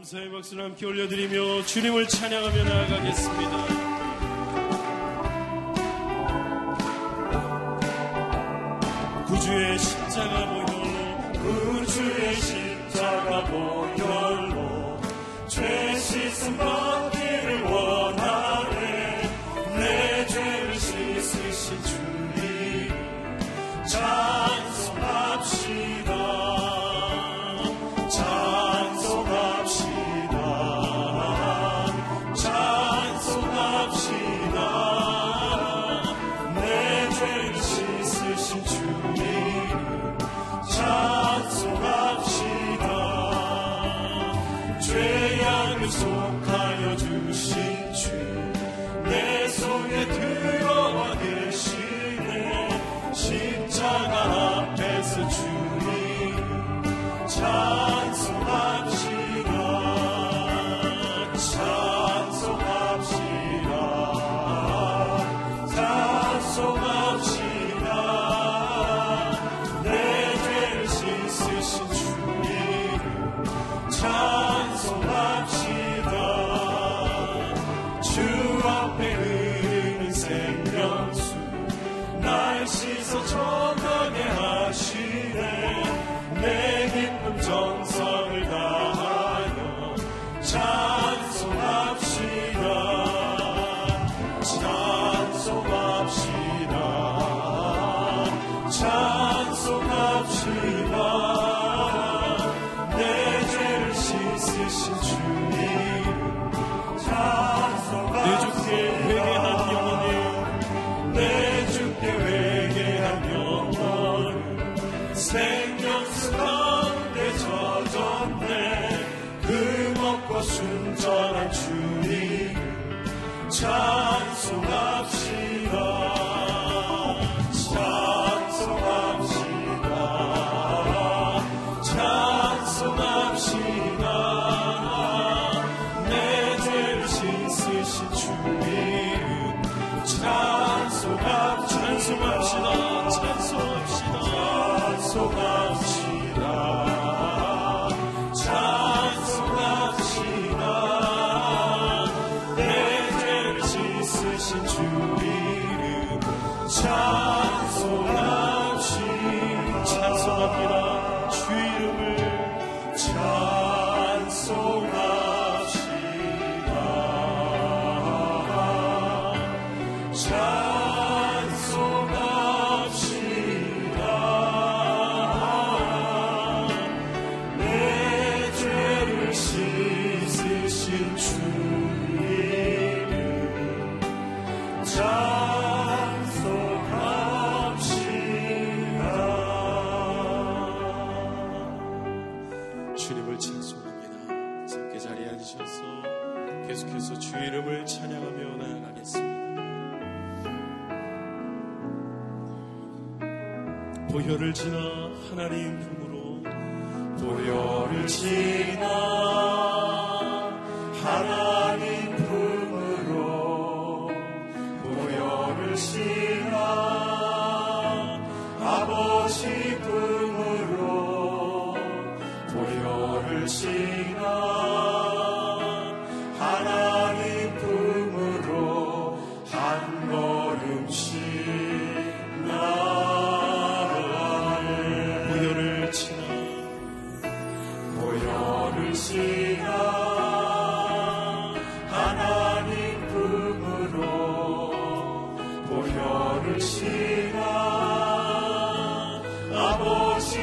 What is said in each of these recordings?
감사의 박수를 함께 올려드리며 주님을 찬양하며 나아가겠습니다. 구주의 십자가 보혈로 구주의 십자가 보혈 순전한 주님 찬송하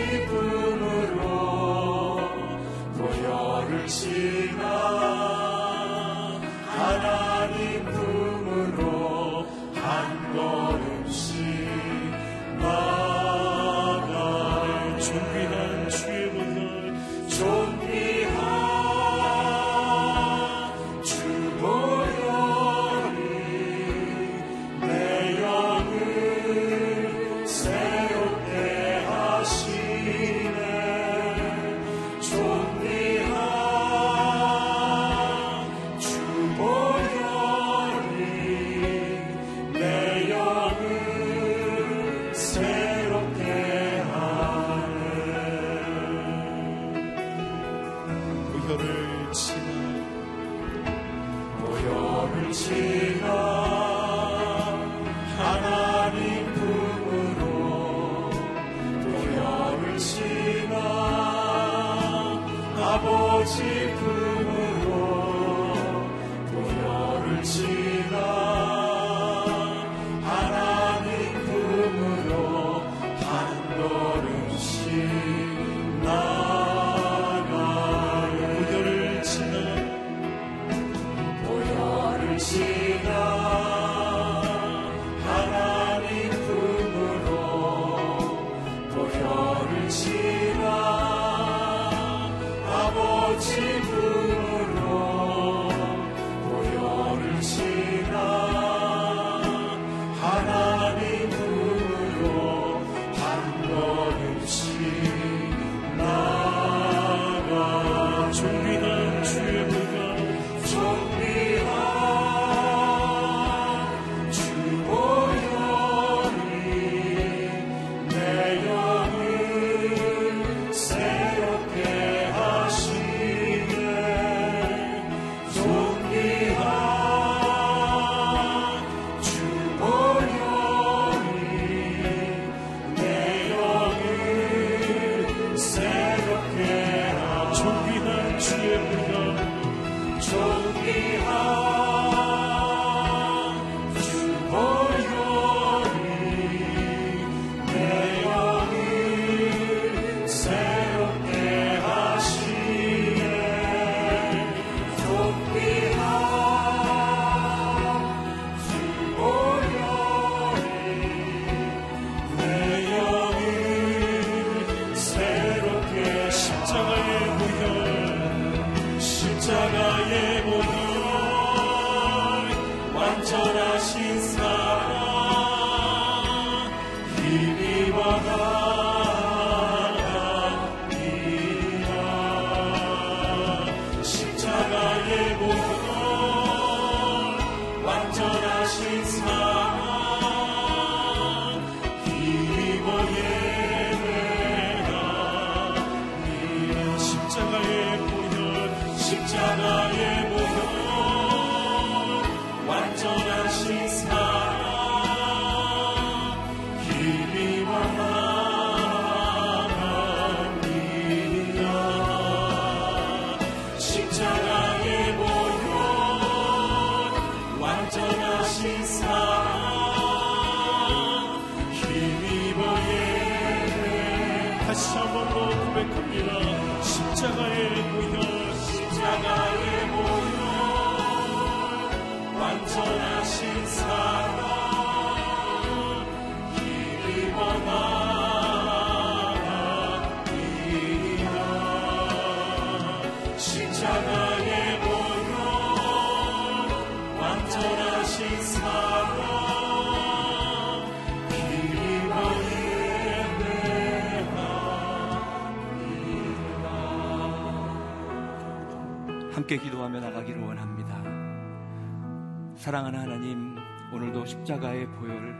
기쁨으로 도열을 지나 사랑하는 하나님, 오늘도 십자가의 보혈,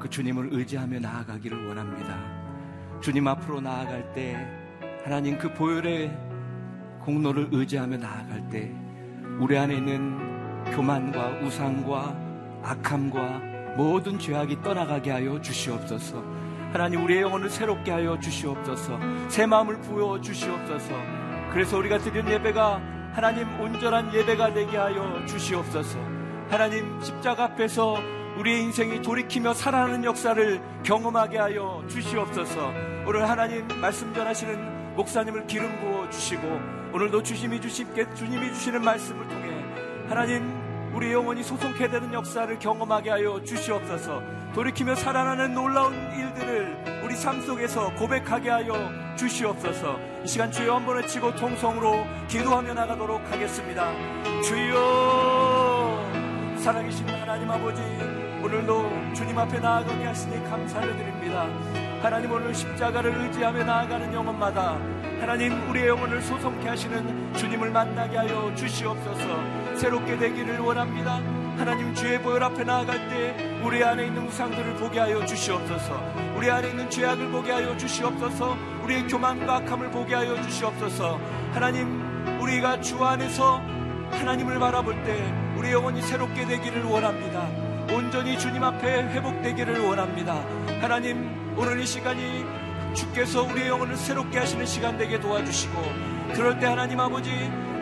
그 주님을 의지하며 나아가기를 원합니다. 주님 앞으로 나아갈 때, 하나님 그 보혈의 공로를 의지하며 나아갈 때, 우리 안에 있는 교만과 우상과 악함과 모든 죄악이 떠나가게 하여 주시옵소서. 하나님 우리의 영혼을 새롭게 하여 주시옵소서. 새 마음을 부여 주시옵소서. 그래서 우리가 드린 예배가 하나님 온전한 예배가 되게 하여 주시옵소서. 하나님 십자가 앞에서 우리의 인생이 돌이키며 살아나는 역사를 경험하게 하여 주시옵소서. 오늘 하나님 말씀 전하시는 목사님을 기름 부어 주시고 오늘도 주님이 주십게 주님이 주시는 말씀을 통해 하나님 우리 영혼이 소송케 되는 역사를 경험하게 하여 주시옵소서. 돌이키며 살아나는 놀라운 일들을 우리 삶 속에서 고백하게 하여 주시옵소서. 이 시간 주여 한번 외치고 통성으로 기도하며 나가도록 하겠습니다. 주여 살아계신 하나님 아버지 오늘도 주님 앞에 나아가게 하시니 감사를 드립니다. 하나님 오늘 십자가를 의지하며 나아가는 영혼마다 하나님 우리의 영혼을 소송케 하시는 주님을 만나게 하여 주시옵소서 새롭게 되기를 원합니다. 하나님 주의 보혈 앞에 나아갈 때 우리 안에 있는 우상들을 보게 하여 주시옵소서 우리 안에 있는 죄악을 보게 하여 주시옵소서 우리의 교만과 악함을 보게 하여 주시옵소서 하나님 우리가 주 안에서 하나님을 바라볼 때 우리 영혼이 새롭게 되기를 원합니다. 온전히 주님 앞에 회복되기를 원합니다. 하나님, 오늘 이 시간이 주께서 우리의 영혼을 새롭게 하시는 시간 되게 도와주시고, 그럴 때 하나님 아버지,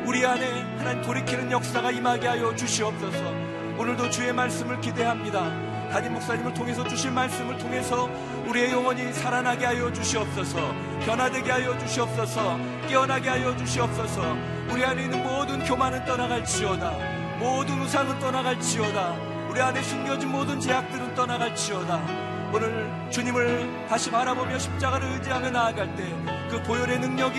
우리 안에 하나님 돌이키는 역사가 임하게 하여 주시옵소서. 오늘도 주의 말씀을 기대합니다. 담임 목사님을 통해서 주실 말씀을 통해서 우리의 영혼이 살아나게 하여 주시옵소서. 변화되게 하여 주시옵소서. 깨어나게 하여 주시옵소서. 우리 안에 있는 모든 교만은 떠나갈지어다. 모든 우상은 떠나갈지어다. 우리 안에 숨겨진 모든 제약들은 떠나갈지어다. 오늘 주님을 다시 바라보며 십자가를 의지하며 나아갈 때 그 보혈의 능력이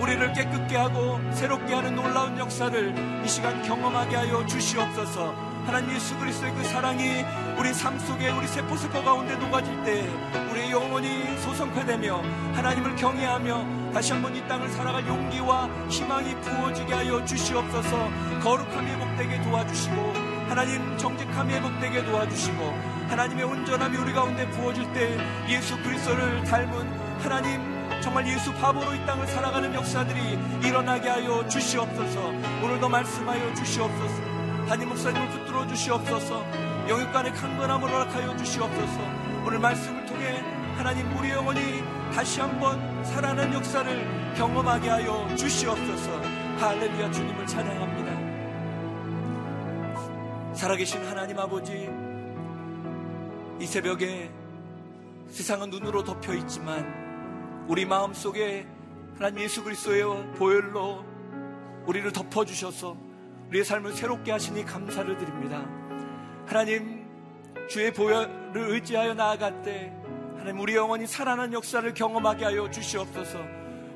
우리를 깨끗게 하고 새롭게 하는 놀라운 역사를 이 시간 경험하게 하여 주시옵소서. 하나님 예수 그리스도의 그 사랑이 우리 삶 속에 우리 세포 세포 가운데 녹아질 때 우리의 영혼이 소성화되며 하나님을 경외하며 다시 한번 이 땅을 살아갈 용기와 희망이 부어지게 하여 주시옵소서. 거룩함이 회복되게 도와주시고 하나님 정직함이 회복되게 도와주시고 하나님의 온전함이 우리 가운데 부어질 때 예수 그리스도를 닮은 하나님 정말 예수 바보로 이 땅을 살아가는 역사들이 일어나게 하여 주시옵소서. 오늘도 말씀하여 주시옵소서 담임 목사님을 붙들어 주시옵소서. 영육간의 강건함을 허락하여 주시옵소서. 오늘 말씀을 통해 하나님 우리 영혼이 다시 한번 살아난 역사를 경험하게 하여 주시옵소서. 할렐루야 주님을 찬양합니다. 살아계신 하나님 아버지 이 새벽에 세상은 눈으로 덮여 있지만 우리 마음 속에 하나님 예수 그리스도의 보혈로 우리를 덮어 주셔서 우리의 삶을 새롭게 하시니 감사를 드립니다. 하나님 주의 보혈을 의지하여 나아갈 때 하나님 우리 영혼이 살아난 역사를 경험하게 하여 주시옵소서.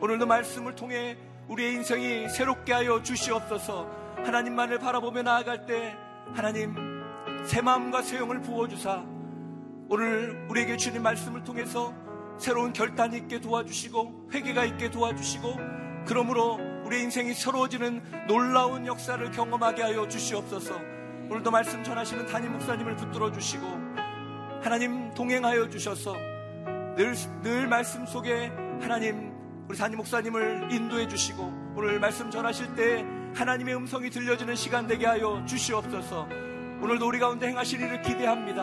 오늘도 말씀을 통해 우리의 인생이 새롭게 하여 주시옵소서. 하나님만을 바라보며 나아갈 때 하나님 새 마음과 새 영을 부어주사 오늘 우리에게 주님 말씀을 통해서 새로운 결단이 있게 도와주시고 회개가 있게 도와주시고 그러므로 우리 인생이 새로워지는 놀라운 역사를 경험하게 하여 주시옵소서. 오늘도 말씀 전하시는 담임 목사님을 붙들어 주시고 하나님 동행하여 주셔서 늘, 늘 말씀 속에 하나님 우리 담임 목사님을 인도해 주시고 오늘 말씀 전하실 때 하나님의 음성이 들려지는 시간 되게 하여 주시옵소서. 오늘도 우리 가운데 행하실 일을 기대합니다.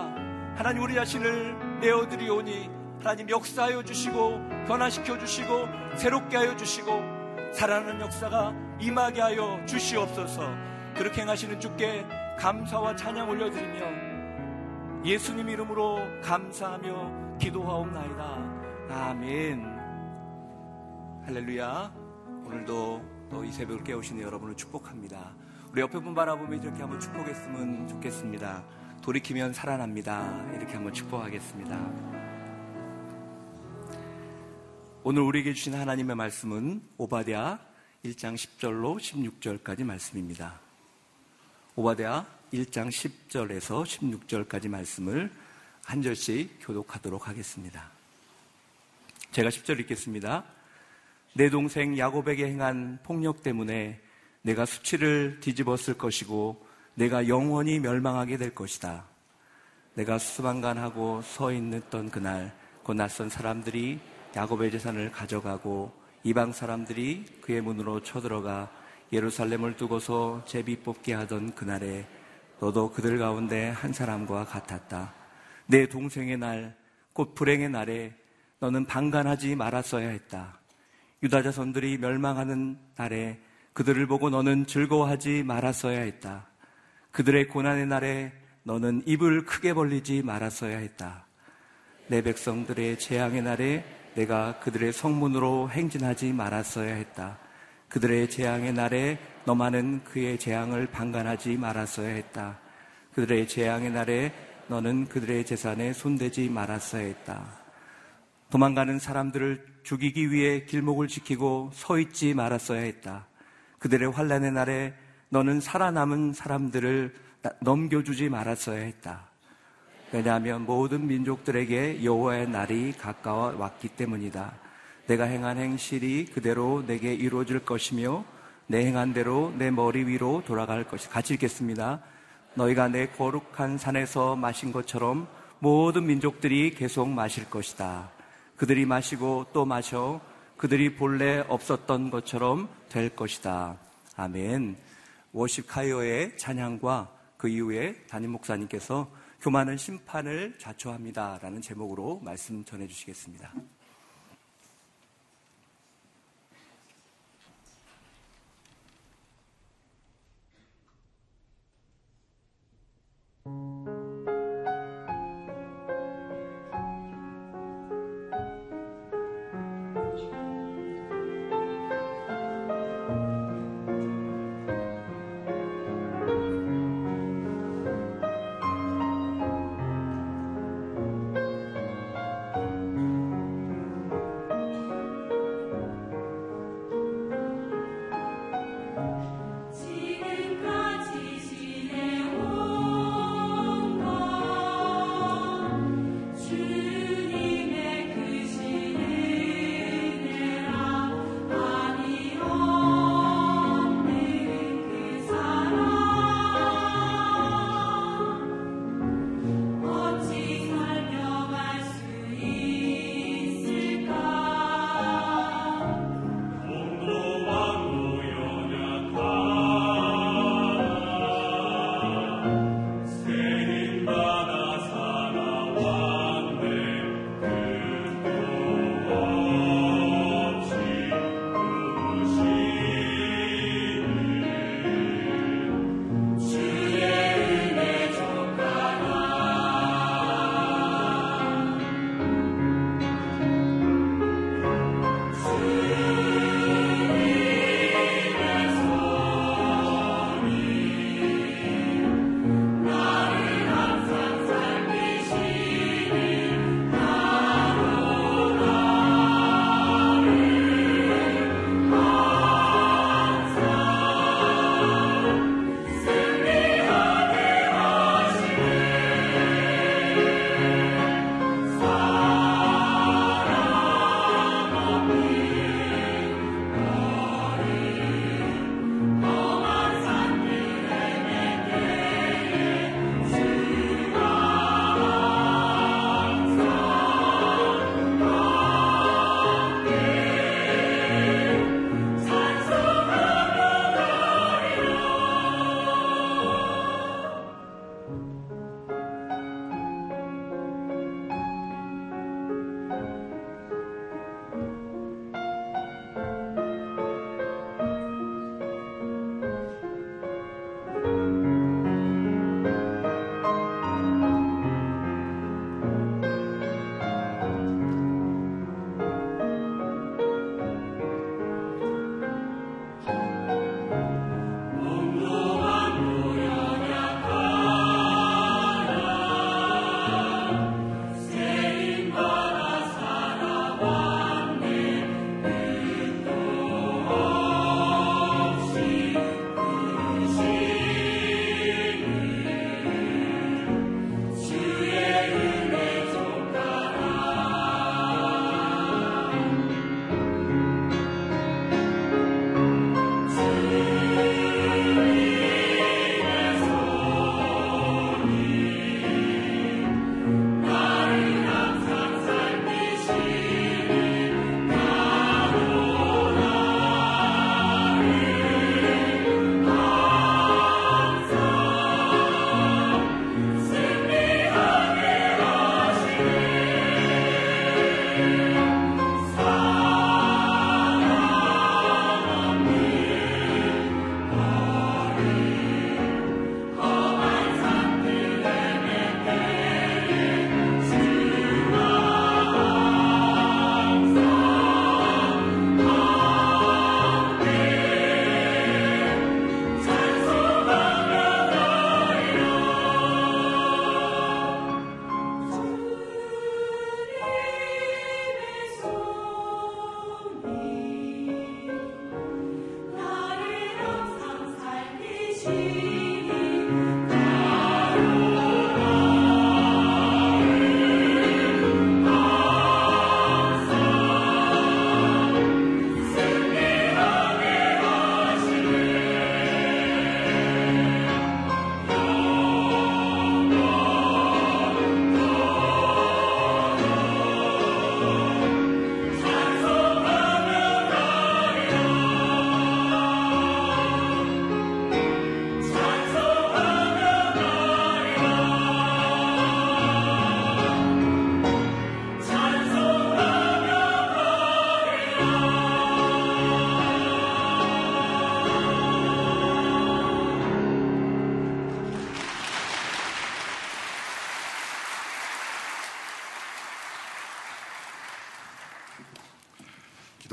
하나님 우리 자신을 내어드리오니 하나님 역사하여 주시고 변화시켜 주시고 새롭게 하여 주시고 살아나는 역사가 임하게 하여 주시옵소서. 그렇게 행하시는 주께 감사와 찬양 올려드리며 예수님 이름으로 감사하며 기도하옵나이다. 아멘. 할렐루야. 오늘도 또 이 새벽을 깨우시는 여러분을 축복합니다. 우리 옆에 분 바라보며 이렇게 한번 축복했으면 좋겠습니다. 돌이키면 살아납니다. 이렇게 한번 축복하겠습니다. 오늘 우리에게 주신 하나님의 말씀은 오바댜 1장 10절로 16절까지 말씀입니다. 오바댜 1장 10절에서 16절까지 말씀을 한 절씩 교독하도록 하겠습니다. 제가 10절 읽겠습니다. 내 동생 야곱에게 행한 폭력 때문에 내가 수치를 뒤집었을 것이고 내가 영원히 멸망하게 될 것이다. 내가 수방간하고 서 있는 그날 그 낯선 사람들이 야곱의 재산을 가져가고 이방 사람들이 그의 문으로 쳐들어가 예루살렘을 두고서 제비 뽑게 하던 그날에 너도 그들 가운데 한 사람과 같았다. 내 동생의 날, 곧 불행의 날에 너는 방관하지 말았어야 했다. 유다 자손들이 멸망하는 날에 그들을 보고 너는 즐거워하지 말았어야 했다. 그들의 고난의 날에 너는 입을 크게 벌리지 말았어야 했다. 내 백성들의 재앙의 날에 내가 그들의 성문으로 행진하지 말았어야 했다. 그들의 재앙의 날에 너만은 그의 재앙을 방관하지 말았어야 했다. 그들의 재앙의 날에 너는 그들의 재산에 손대지 말았어야 했다. 도망가는 사람들을 죽이기 위해 길목을 지키고 서 있지 말았어야 했다. 그들의 환란의 날에 너는 살아남은 사람들을 넘겨주지 말았어야 했다. 왜냐하면 모든 민족들에게 여호와의 날이 가까워 왔기 때문이다. 내가 행한 행실이 그대로 내게 이루어질 것이며 내 행한 대로 내 머리 위로 돌아갈 것이 같이 읽겠습니다. 너희가 내 거룩한 산에서 마신 것처럼 모든 민족들이 계속 마실 것이다. 그들이 마시고 또 마셔 그들이 본래 없었던 것처럼 될 것이다. 아멘. 워십 카이어의 찬양과 그 이후에 담임 목사님께서 교만은 심판을 자초합니다라는 제목으로 말씀 전해 주시겠습니다.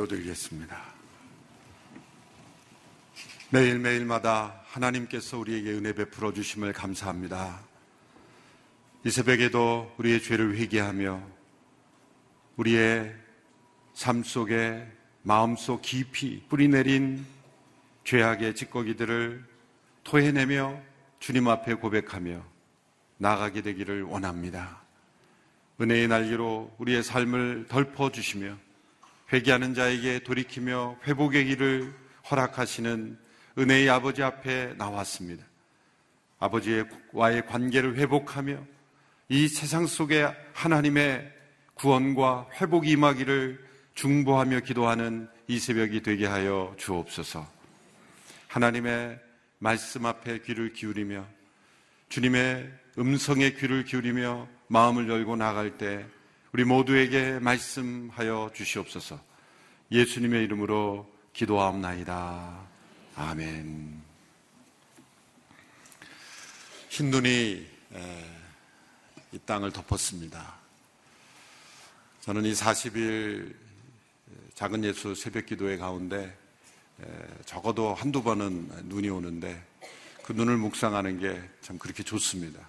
기도드리겠습니다. 매일매일마다 하나님께서 우리에게 은혜 베풀어 주심을 감사합니다. 이 새벽에도 우리의 죄를 회개하며 우리의 삶 속에 마음속 깊이 뿌리내린 죄악의 찌꺼기들을 토해내며 주님 앞에 고백하며 나가게 되기를 원합니다. 은혜의 날개로 우리의 삶을 덜퍼 주시며 회개하는 자에게 돌이키며 회복의 길을 허락하시는 은혜의 아버지 앞에 나왔습니다. 아버지와의 관계를 회복하며 이 세상 속에 하나님의 구원과 회복이 임하기를 중보하며 기도하는 이 새벽이 되게 하여 주옵소서. 하나님의 말씀 앞에 귀를 기울이며 주님의 음성에 귀를 기울이며 마음을 열고 나갈 때 우리 모두에게 말씀하여 주시옵소서. 예수님의 이름으로 기도하옵나이다. 아멘. 흰 눈이 이 땅을 덮었습니다. 저는 이 40일 작은 예수 새벽 기도회 가운데 적어도 한두 번은 눈이 오는데 그 눈을 묵상하는 게 참 그렇게 좋습니다.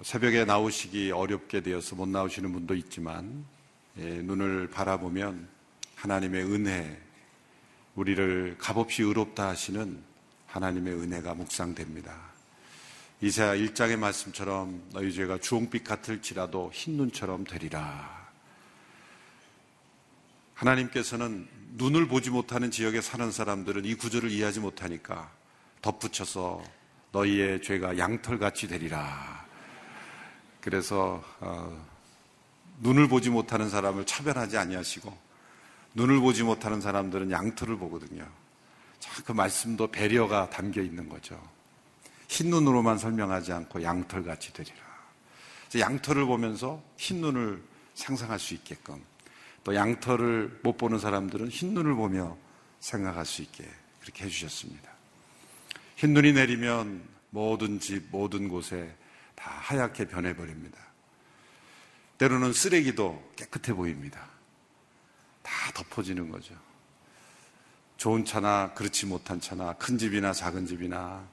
새벽에 나오시기 어렵게 되어서 못 나오시는 분도 있지만 예, 눈을 바라보면 하나님의 은혜, 우리를 값없이 의롭다 하시는 하나님의 은혜가 묵상됩니다. 이사야 1장의 말씀처럼 너희 죄가 주홍빛 같을지라도 흰 눈처럼 되리라. 하나님께서는 눈을 보지 못하는 지역에 사는 사람들은 이 구절을 이해하지 못하니까 덧붙여서 너희의 죄가 양털같이 되리라. 그래서 어, 눈을 보지 못하는 사람을 차별하지 아니하시고 눈을 보지 못하는 사람들은 양털을 보거든요. 자, 그 말씀도 배려가 담겨 있는 거죠. 흰 눈으로만 설명하지 않고 양털 같이 되리라. 양털을 보면서 흰 눈을 상상할 수 있게끔 또 양털을 못 보는 사람들은 흰 눈을 보며 생각할 수 있게 그렇게 해주셨습니다. 흰 눈이 내리면 모든 집, 모든 곳에 다 하얗게 변해버립니다. 때로는 쓰레기도 깨끗해 보입니다. 다 덮어지는 거죠. 좋은 차나 그렇지 못한 차나 큰 집이나 작은 집이나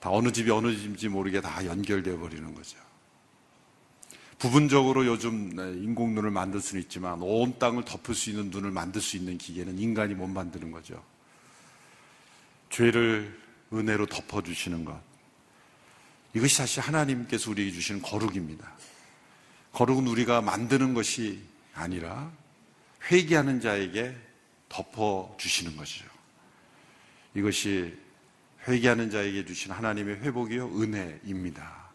다 어느 집이 어느 집인지 모르게 다 연결되어 버리는 거죠. 부분적으로 요즘 네, 인공 눈을 만들 수는 있지만 온 땅을 덮을 수 있는 눈을 만들 수 있는 기계는 인간이 못 만드는 거죠. 죄를 은혜로 덮어주시는 것. 이것이 사실 하나님께서 우리에게 주시는 거룩입니다. 거룩은 우리가 만드는 것이 아니라 회개하는 자에게 덮어 주시는 것이죠. 이것이 회개하는 자에게 주신 하나님의 회복이요, 은혜입니다.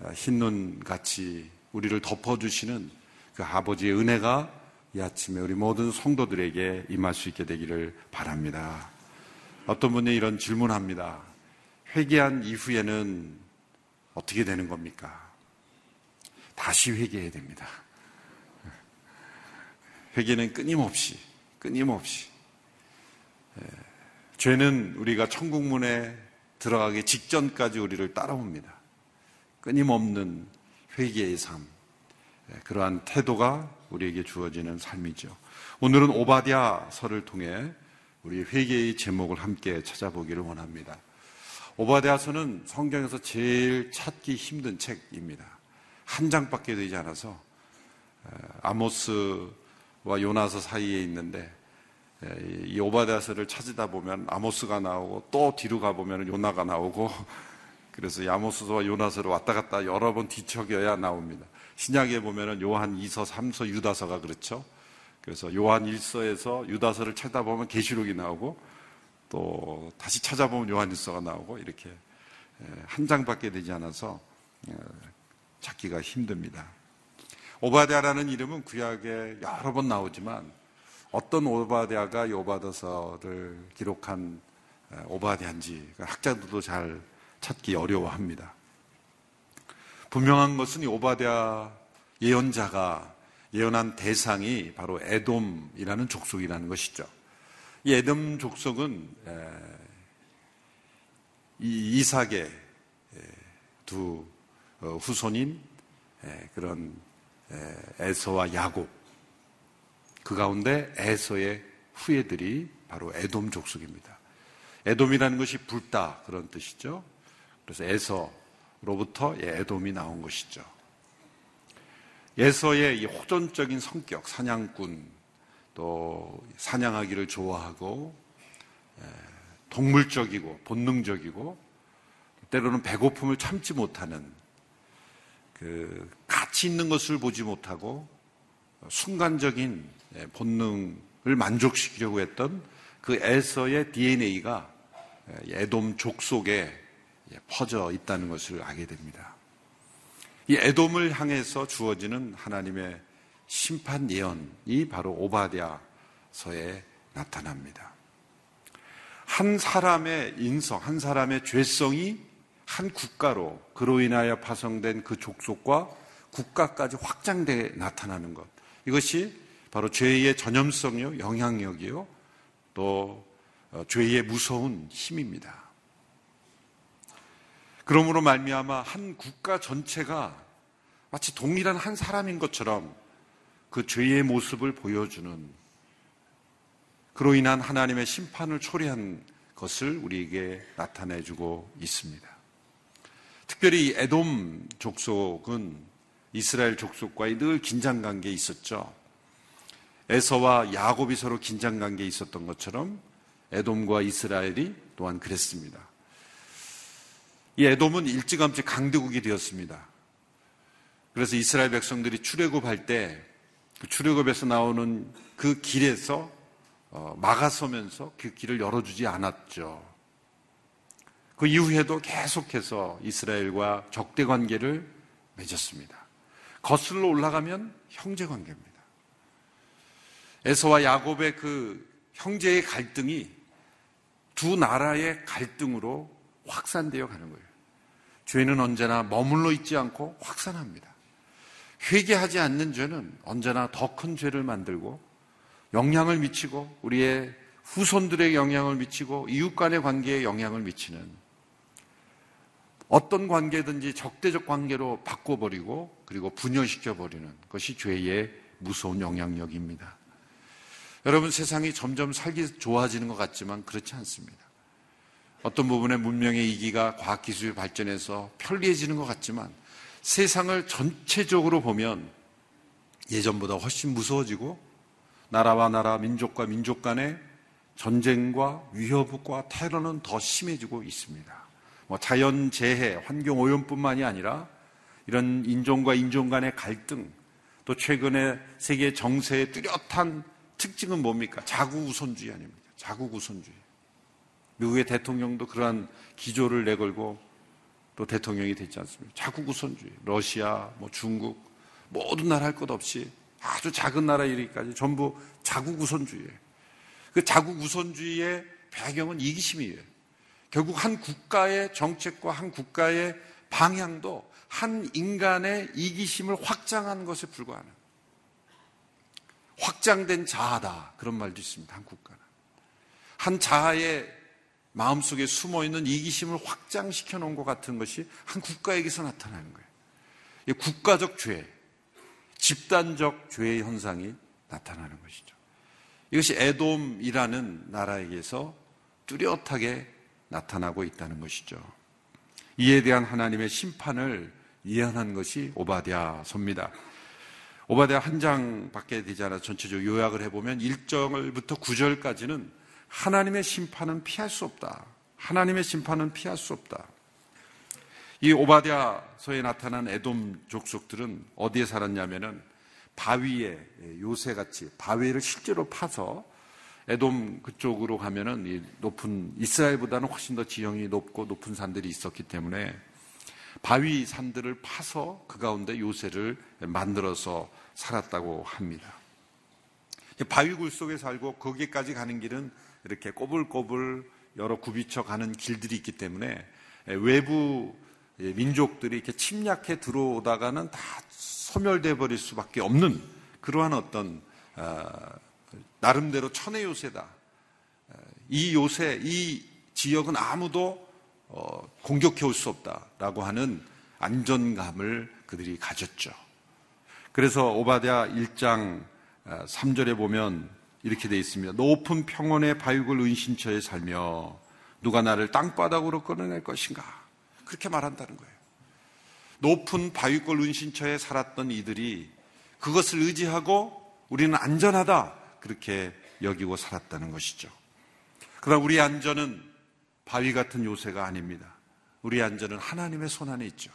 아, 흰눈 같이 우리를 덮어 주시는 그 아버지의 은혜가 이 아침에 우리 모든 성도들에게 임할 수 있게 되기를 바랍니다. 어떤 분이 이런 질문합니다. 회개한 이후에는 어떻게 되는 겁니까? 다시 회개해야 됩니다. 회개는 끊임없이, 끊임없이. 예, 죄는 우리가 천국문에 들어가기 직전까지 우리를 따라옵니다. 끊임없는 회개의 삶, 예, 그러한 태도가 우리에게 주어지는 삶이죠. 오늘은 오바디아서를 통해 우리 회개의 제목을 함께 찾아보기를 원합니다. 오바디아서는 성경에서 제일 찾기 힘든 책입니다. 한 장밖에 되지 않아서 아모스와 요나서 사이에 있는데 이 오바디아서를 찾으다 보면 아모스가 나오고 또 뒤로 가 보면 요나가 나오고 그래서 야모스와 요나서를 왔다 갔다 여러 번 뒤척여야 나옵니다. 신약에 보면은 요한 2서, 3서, 유다서가 그렇죠. 그래서 요한 1서에서 유다서를 찾아보면 계시록이 나오고 또 다시 찾아보면 요한 1서가 나오고 이렇게 한 장밖에 되지 않아서 찾기가 힘듭니다. 오바댜라는 이름은 구약에 여러 번 나오지만 어떤 오바댜가 이 오바더서를 기록한 오바댜인지 학자들도 잘 찾기 어려워합니다. 분명한 것은 이 오바댜 예언자가 예언한 대상이 바로 에돔이라는 족속이라는 것이죠. 이 에돔 족속은 이 이삭의 두 어, 후손인 그런 에서와 야곱 그 가운데 에서의 후예들이 바로 에돔 족속입니다. 에돔이라는 것이 불다 그런 뜻이죠. 그래서 에서로부터 에돔이 나온 것이죠. 에서의 이 호전적인 성격, 사냥꾼, 또 사냥하기를 좋아하고 동물적이고 본능적이고 때로는 배고픔을 참지 못하는 그 가치 있는 것을 보지 못하고 순간적인 본능을 만족시키려고 했던 그 에서의 DNA가 에돔 족속에 퍼져 있다는 것을 알게 됩니다. 이 에돔을 향해서 주어지는 하나님의 심판 예언이 바로 오바댜서에 나타납니다. 한 사람의 인성, 한 사람의 죄성이 한 국가로 그로 인하여 파송된 그 족속과 국가까지 확장돼 나타나는 것. 이것이 바로 죄의 전염성이요, 영향력이요, 또 어, 죄의 무서운 힘입니다. 그러므로 말미암아 한 국가 전체가 마치 동일한 한 사람인 것처럼 그 죄의 모습을 보여주는 그로 인한 하나님의 심판을 초래한 것을 우리에게 나타내주고 있습니다. 특별히 에돔 족속은 이스라엘 족속과의 늘 긴장 관계에 있었죠. 에서와 야곱이 서로 긴장 관계에 있었던 것처럼 에돔과 이스라엘이 또한 그랬습니다. 이 에돔은 일찌감치 강대국이 되었습니다. 그래서 이스라엘 백성들이 출애굽할 때그 출애굽에서 나오는 그 길에서 어, 막아서면서 그 길을 열어주지 않았죠. 그 이후에도 계속해서 이스라엘과 적대 관계를 맺었습니다. 거슬러 올라가면 형제 관계입니다. 에서와 야곱의 그 형제의 갈등이 두 나라의 갈등으로 확산되어 가는 거예요. 죄는 언제나 머물러 있지 않고 확산합니다. 회개하지 않는 죄는 언제나 더 큰 죄를 만들고 영향을 미치고 우리의 후손들의 영향을 미치고 이웃 간의 관계에 영향을 미치는 어떤 관계든지 적대적 관계로 바꿔버리고 그리고 분열시켜버리는 것이 죄의 무서운 영향력입니다. 여러분 세상이 점점 살기 좋아지는 것 같지만 그렇지 않습니다. 어떤 부분에 문명의 이기가 과학기술이 발전해서 편리해지는 것 같지만 세상을 전체적으로 보면 예전보다 훨씬 무서워지고 나라와 나라, 민족과 민족 간의 전쟁과 위협과 테러는 더 심해지고 있습니다. 뭐 자연 재해, 환경 오염뿐만이 아니라 이런 인종과 인종 간의 갈등, 또 최근에 세계 정세의 뚜렷한 특징은 뭡니까? 자국 우선주의 아닙니까? 자국 우선주의. 미국의 대통령도 그러한 기조를 내걸고 또 대통령이 됐지 않습니까? 자국 우선주의. 러시아, 뭐 중국, 모든 나라 할 것 없이 아주 작은 나라 이르기까지 전부 자국 우선주의예요. 그 자국 우선주의의 배경은 이기심이에요. 결국 한 국가의 정책과 한 국가의 방향도 한 인간의 이기심을 확장하는 것에 불과하는 확장된 자아다. 그런 말도 있습니다. 한 국가는. 한 자아의 마음속에 숨어 있는 이기심을 확장시켜 놓은 것 같은 것이 한 국가에게서 나타나는 거예요. 국가적 죄, 집단적 죄의 현상이 나타나는 것이죠. 이것이 에돔이라는 나라에게서 뚜렷하게 나타나고 있다는 것이죠. 이에 대한 하나님의 심판을 예언한 것이 오바댜서입니다. 오바댜 한 장밖에 되지 않아 전체적으로 요약을 해보면 1절부터 9절까지는 하나님의 심판은 피할 수 없다. 하나님의 심판은 피할 수 없다. 이 오바댜서에 나타난 에돔 족속들은 어디에 살았냐면은 바위에 요새 같이 바위를 실제로 파서 에돔 그쪽으로 가면은 이 높은 이스라엘보다는 훨씬 더 지형이 높고 높은 산들이 있었기 때문에 바위 산들을 파서 그 가운데 요새를 만들어서 살았다고 합니다. 바위굴 속에 살고 거기까지 가는 길은 이렇게 꼬불꼬불 여러 굽이쳐 가는 길들이 있기 때문에 외부 민족들이 이렇게 침략해 들어오다가는 다 소멸돼 버릴 수밖에 없는 그러한 어떤 어, 나름대로 천의 요새다. 이 요새, 이 지역은 아무도 어, 공격해 올 수 없다라고 하는 안전감을 그들이 가졌죠. 그래서 오바댜 1장 3절에 아, 보면 이렇게 되어 있습니다. 높은 평원의 바위굴 은신처에 살며 누가 나를 땅바닥으로 끌어낼 것인가? 그렇게 말한다는 거예요. 높은 바위골 은신처에 살았던 이들이 그것을 의지하고 우리는 안전하다 그렇게 여기고 살았다는 것이죠. 그러나 우리 안전은 바위 같은 요새가 아닙니다. 우리 안전은 하나님의 손 안에 있죠.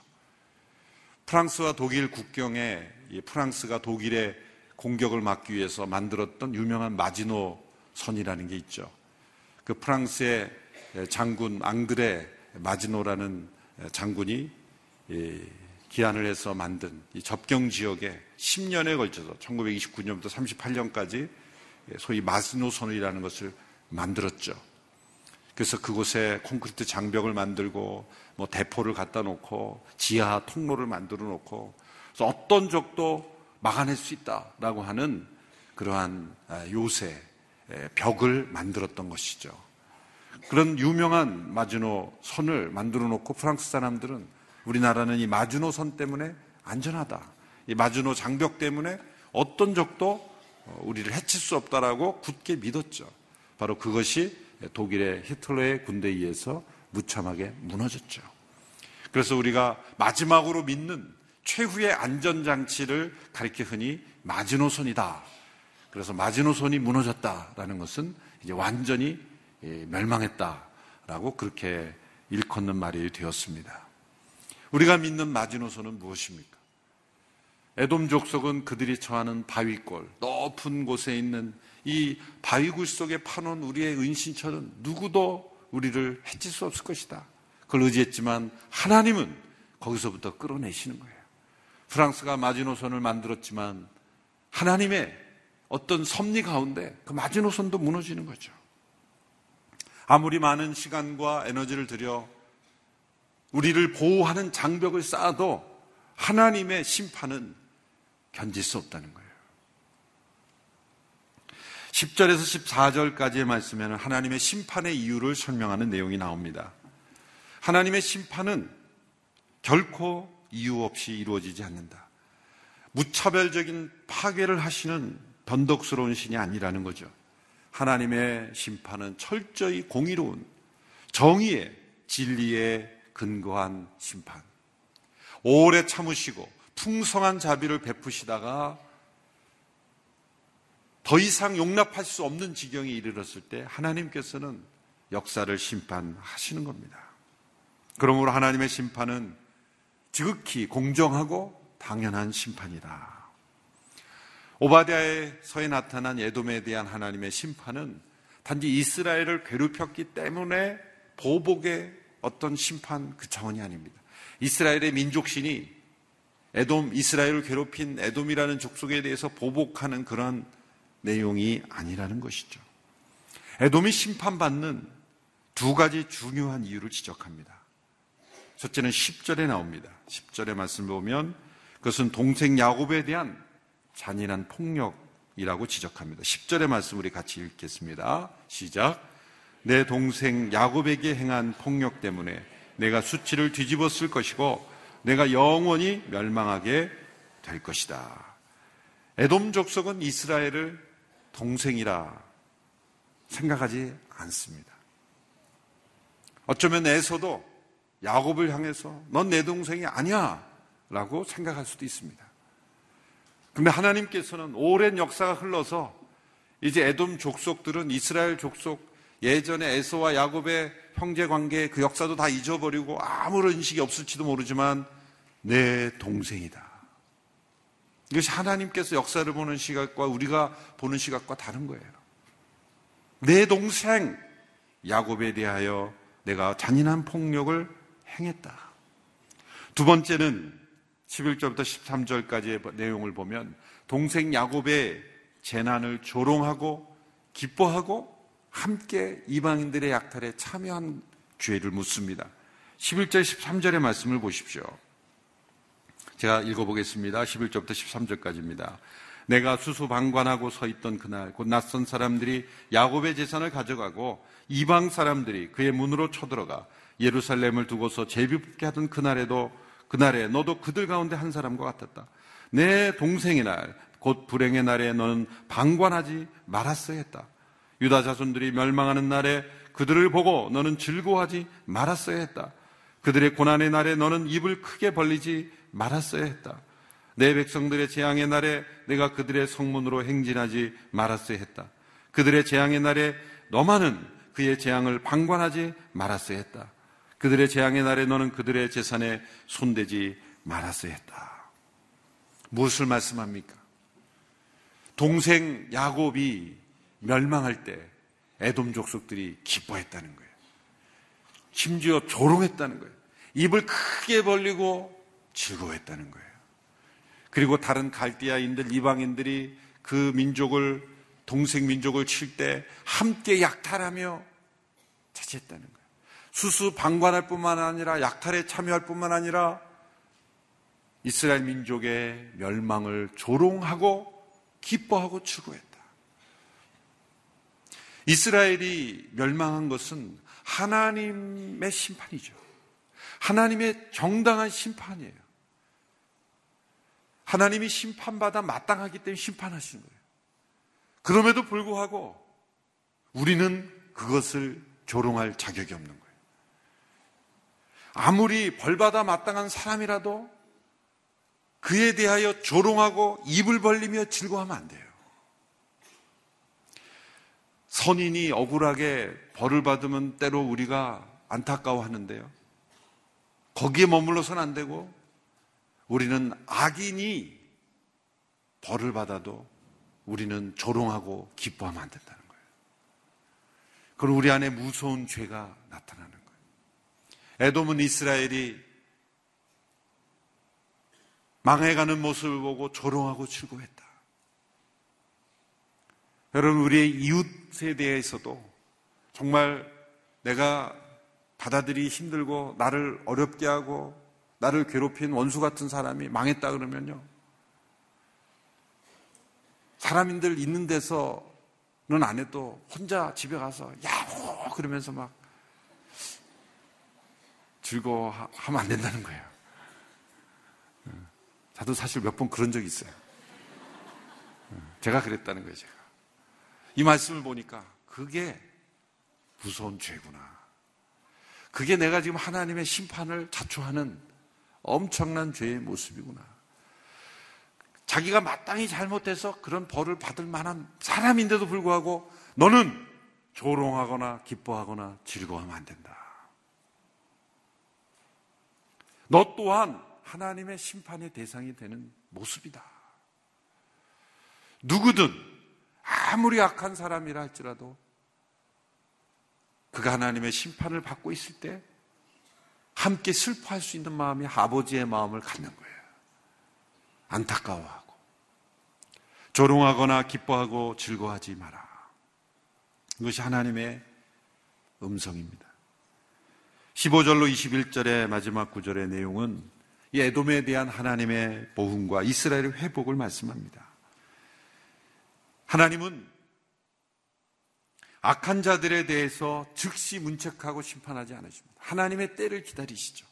프랑스와 독일 국경에 프랑스가 독일의 공격을 막기 위해서 만들었던 유명한 마지노 선이라는 게 있죠. 그 프랑스의 장군 앙드레 마지노라는 장군이 기한을 해서 만든 이 접경 지역에 10년에 걸쳐서 1929년부터 38년까지 소위 마지노선이라는 것을 만들었죠. 그래서 그곳에 콘크리트 장벽을 만들고 뭐 대포를 갖다 놓고 지하 통로를 만들어 놓고 그래서 어떤 적도 막아낼 수 있다라고 하는 그러한 아, 요새 벽을 만들었던 것이죠. 그런 유명한 마지노 선을 만들어 놓고 프랑스 사람들은 우리나라는 이 마지노 선 때문에 안전하다. 이 마지노 장벽 때문에 어떤 적도 어, 우리를 해칠 수 없다라고 굳게 믿었죠. 바로 그것이 독일의 히틀러의 군대에 의해서 무참하게 무너졌죠. 그래서 우리가 마지막으로 믿는 최후의 안전장치를 가리켜 흔히 마지노선이다. 그래서 마지노선이 무너졌다라는 것은 이제 완전히 예, 멸망했다라고 그렇게 일컫는 말이 되었습니다. 우리가 믿는 마지노선은 무엇입니까? 에돔 족속은 그들이 처하는 바위골, 높은 곳에 있는 이 바위굴 속에 파놓은 우리의 은신처는 누구도 우리를 해칠 수 없을 것이다. 그걸 의지했지만 하나님은 거기서부터 끌어내시는 거예요. 프랑스가 마지노선을 만들었지만 하나님의 어떤 섭리 가운데 그 마지노선도 무너지는 거죠. 아무리 많은 시간과 에너지를 들여 우리를 보호하는 장벽을 쌓아도 하나님의 심판은 견딜 수 없다는 거예요. 10절에서 14절까지의 말씀에는 하나님의 심판의 이유를 설명하는 내용이 나옵니다. 하나님의 심판은 결코 이유 없이 이루어지지 않는다. 무차별적인 파괴를 하시는 변덕스러운 신이 아니라는 거죠. 하나님의 심판은 철저히 공의로운 정의의 진리에 근거한 심판. 오래 참으시고 풍성한 자비를 베푸시다가 더 이상 용납할 수 없는 지경에 이르렀을 때 하나님께서는 역사를 심판하시는 겁니다. 그러므로 하나님의 심판은 지극히 공정하고 당연한 심판이다. 오바디아의서에 나타난 예돔에 대한 하나님의 심판은 단지 이스라엘을 괴롭혔기 때문에 보복의 어떤 심판 그 차원이 아닙니다. 이스라엘의 민족신이 에돔, 이스라엘을 괴롭힌 에돔이라는 족속에 대해서 보복하는 그런 내용이 아니라는 것이죠. 에돔이 심판받는 두 가지 중요한 이유를 지적합니다. 첫째는 10절에 나옵니다. 10절의 말씀 을 보면 그것은 동생 야곱에 대한 잔인한 폭력이라고 지적합니다. 10절의 말씀 우리 같이 읽겠습니다. 시작. 내 동생 야곱에게 행한 폭력 때문에 내가 수치를 뒤집었을 것이고 내가 영원히 멸망하게 될 것이다. 에돔 족속은 이스라엘을 동생이라 생각하지 않습니다. 어쩌면 에서도 야곱을 향해서 넌 내 동생이 아니야 라고 생각할 수도 있습니다. 근데 하나님께서는 오랜 역사가 흘러서 이제 에돔 족속들은 이스라엘 족속 예전에 에서와 야곱의 형제 관계 그 역사도 다 잊어버리고 아무런 인식이 없을지도 모르지만 내 동생이다. 이것이 하나님께서 역사를 보는 시각과 우리가 보는 시각과 다른 거예요. 내 동생 야곱에 대하여 내가 잔인한 폭력을 행했다. 두 번째는 11절부터 13절까지의 내용을 보면 동생 야곱의 재난을 조롱하고 기뻐하고 함께 이방인들의 약탈에 참여한 죄를 묻습니다. 11절 13절의 말씀을 보십시오. 제가 읽어보겠습니다. 11절부터 13절까지입니다. 내가 수수방관하고 서 있던 그날 곧 낯선 사람들이 야곱의 재산을 가져가고 이방 사람들이 그의 문으로 쳐들어가 예루살렘을 두고서 제비뽑게 하던 그날에도 그날에 너도 그들 가운데 한 사람과 같았다. 내 동생의 날 곧 불행의 날에 너는 방관하지 말았어야 했다. 유다 자손들이 멸망하는 날에 그들을 보고 너는 즐거워하지 말았어야 했다. 그들의 고난의 날에 너는 입을 크게 벌리지 말았어야 했다. 내 백성들의 재앙의 날에 내가 그들의 성문으로 행진하지 말았어야 했다. 그들의 재앙의 날에 너만은 그의 재앙을 방관하지 말았어야 했다. 그들의 재앙의 날에 너는 그들의 재산에 손대지 말았어야 했다. 무엇을 말씀합니까? 동생 야곱이 멸망할 때 애돔 족속들이 기뻐했다는 거예요. 심지어 조롱했다는 거예요. 입을 크게 벌리고 즐거워했다는 거예요. 그리고 다른 갈디아인들, 이방인들이 그 민족을, 동생 민족을 칠 때 함께 약탈하며 자제했다는 거예요. 수수 방관할 뿐만 아니라 약탈에 참여할 뿐만 아니라 이스라엘 민족의 멸망을 조롱하고 기뻐하고 추구했다. 이스라엘이 멸망한 것은 하나님의 심판이죠. 하나님의 정당한 심판이에요. 하나님이 심판받아 마땅하기 때문에 심판하시는 거예요. 그럼에도 불구하고 우리는 그것을 조롱할 자격이 없는 거예요. 아무리 벌받아 마땅한 사람이라도 그에 대하여 조롱하고 입을 벌리며 즐거워하면 안 돼요. 선인이 억울하게 벌을 받으면 때로 우리가 안타까워하는데요. 거기에 머물러서는 안 되고 우리는 악인이 벌을 받아도 우리는 조롱하고 기뻐하면 안 된다는 거예요. 그리고 우리 안에 무서운 죄가 나타나는 거예요. 에돔은 이스라엘이 망해가는 모습을 보고 조롱하고 즐거워했다. 여러분, 우리의 이웃에 대해서도 정말 내가 받아들이 힘들고 나를 어렵게 하고 나를 괴롭힌 원수 같은 사람이 망했다 그러면요. 사람인들 있는 데서는 안 해도 혼자 집에 가서 야호 그러면서 막 즐거워하면 안 된다는 거예요. 저도 사실 몇 번 그런 적이 있어요. 제가 그랬다는 거예요, 제가. 이 말씀을 보니까 그게 무서운 죄구나. 그게 내가 지금 하나님의 심판을 자초하는 엄청난 죄의 모습이구나. 자기가 마땅히 잘못해서 그런 벌을 받을 만한 사람인데도 불구하고 너는 조롱하거나 기뻐하거나 즐거워하면 안 된다. 너 또한 하나님의 심판의 대상이 되는 모습이다. 누구든 아무리 악한 사람이라 할지라도 그가 하나님의 심판을 받고 있을 때 함께 슬퍼할 수 있는 마음이 아버지의 마음을 갖는 거예요. 안타까워하고 조롱하거나 기뻐하고 즐거워하지 마라. 이것이 하나님의 음성입니다. 15절로 21절의 마지막 구절의 내용은 이 에돔에 대한 하나님의 보훈과 이스라엘의 회복을 말씀합니다. 하나님은 악한 자들에 대해서 즉시 문책하고 심판하지 않으십니다. 하나님의 때를 기다리시죠.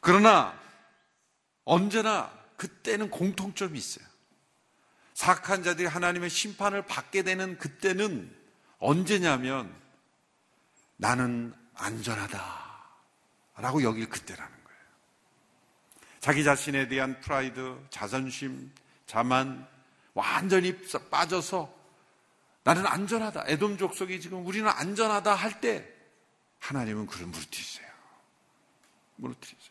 그러나 언제나 그때는 공통점이 있어요. 사악한 자들이 하나님의 심판을 받게 되는 그때는 언제냐면 나는 안전하다. 라고 여길 그때라는 거예요. 자기 자신에 대한 프라이드, 자존심, 자만 완전히 빠져서 나는 안전하다. 애돔 족속이 지금 우리는 안전하다 할 때 하나님은 그를 무르뜨리세요. 무르뜨리세요.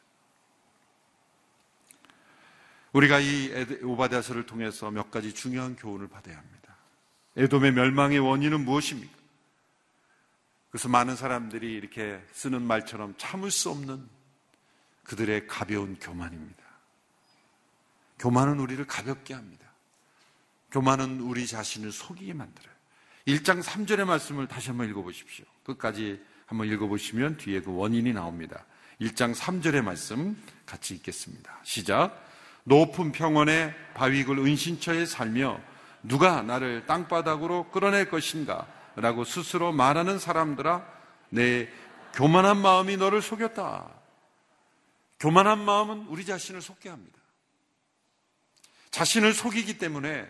우리가 이 오바다서를 통해서 몇 가지 중요한 교훈을 받아야 합니다. 에돔의 멸망의 원인은 무엇입니까? 그래서 많은 사람들이 이렇게 쓰는 말처럼 참을 수 없는 그들의 가벼운 교만입니다. 교만은 우리를 가볍게 합니다. 교만은 우리 자신을 속이게 만들어요. 1장 3절의 말씀을 다시 한번 읽어보십시오. 끝까지 한번 읽어보시면 뒤에 그 원인이 나옵니다. 1장 3절의 말씀 같이 읽겠습니다. 시작. 높은 평원의 바위굴 은신처에 살며 누가 나를 땅바닥으로 끌어낼 것인가? 라고 스스로 말하는 사람들아, 내 교만한 마음이 너를 속였다. 교만한 마음은 우리 자신을 속게 합니다. 자신을 속이기 때문에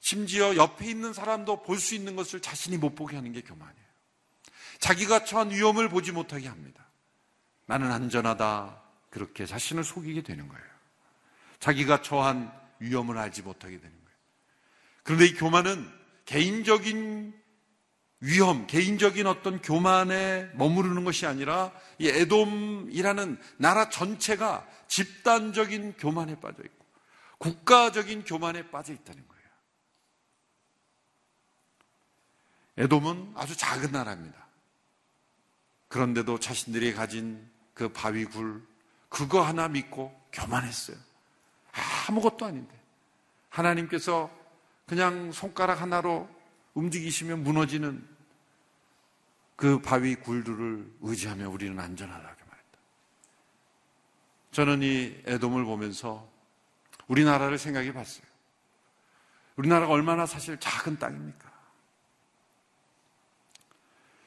심지어 옆에 있는 사람도 볼 수 있는 것을 자신이 못 보게 하는 게 교만이에요. 자기가 처한 위험을 보지 못하게 합니다. 나는 안전하다. 그렇게 자신을 속이게 되는 거예요. 자기가 처한 위험을 알지 못하게 되는 거예요. 그런데 이 교만은 개인적인 위험, 개인적인 어떤 교만에 머무르는 것이 아니라 이 에돔이라는 나라 전체가 집단적인 교만에 빠져 있고 국가적인 교만에 빠져 있다는 거예요. 에돔은 아주 작은 나라입니다. 그런데도 자신들이 가진 그 바위굴, 그거 하나 믿고 교만했어요. 아무것도 아닌데. 하나님께서 그냥 손가락 하나로 움직이시면 무너지는 그 바위 굴들을 의지하며 우리는 안전하다고 말했다. 저는 이 애돔을 보면서 우리나라를 생각해 봤어요. 우리나라가 얼마나 사실 작은 땅입니까?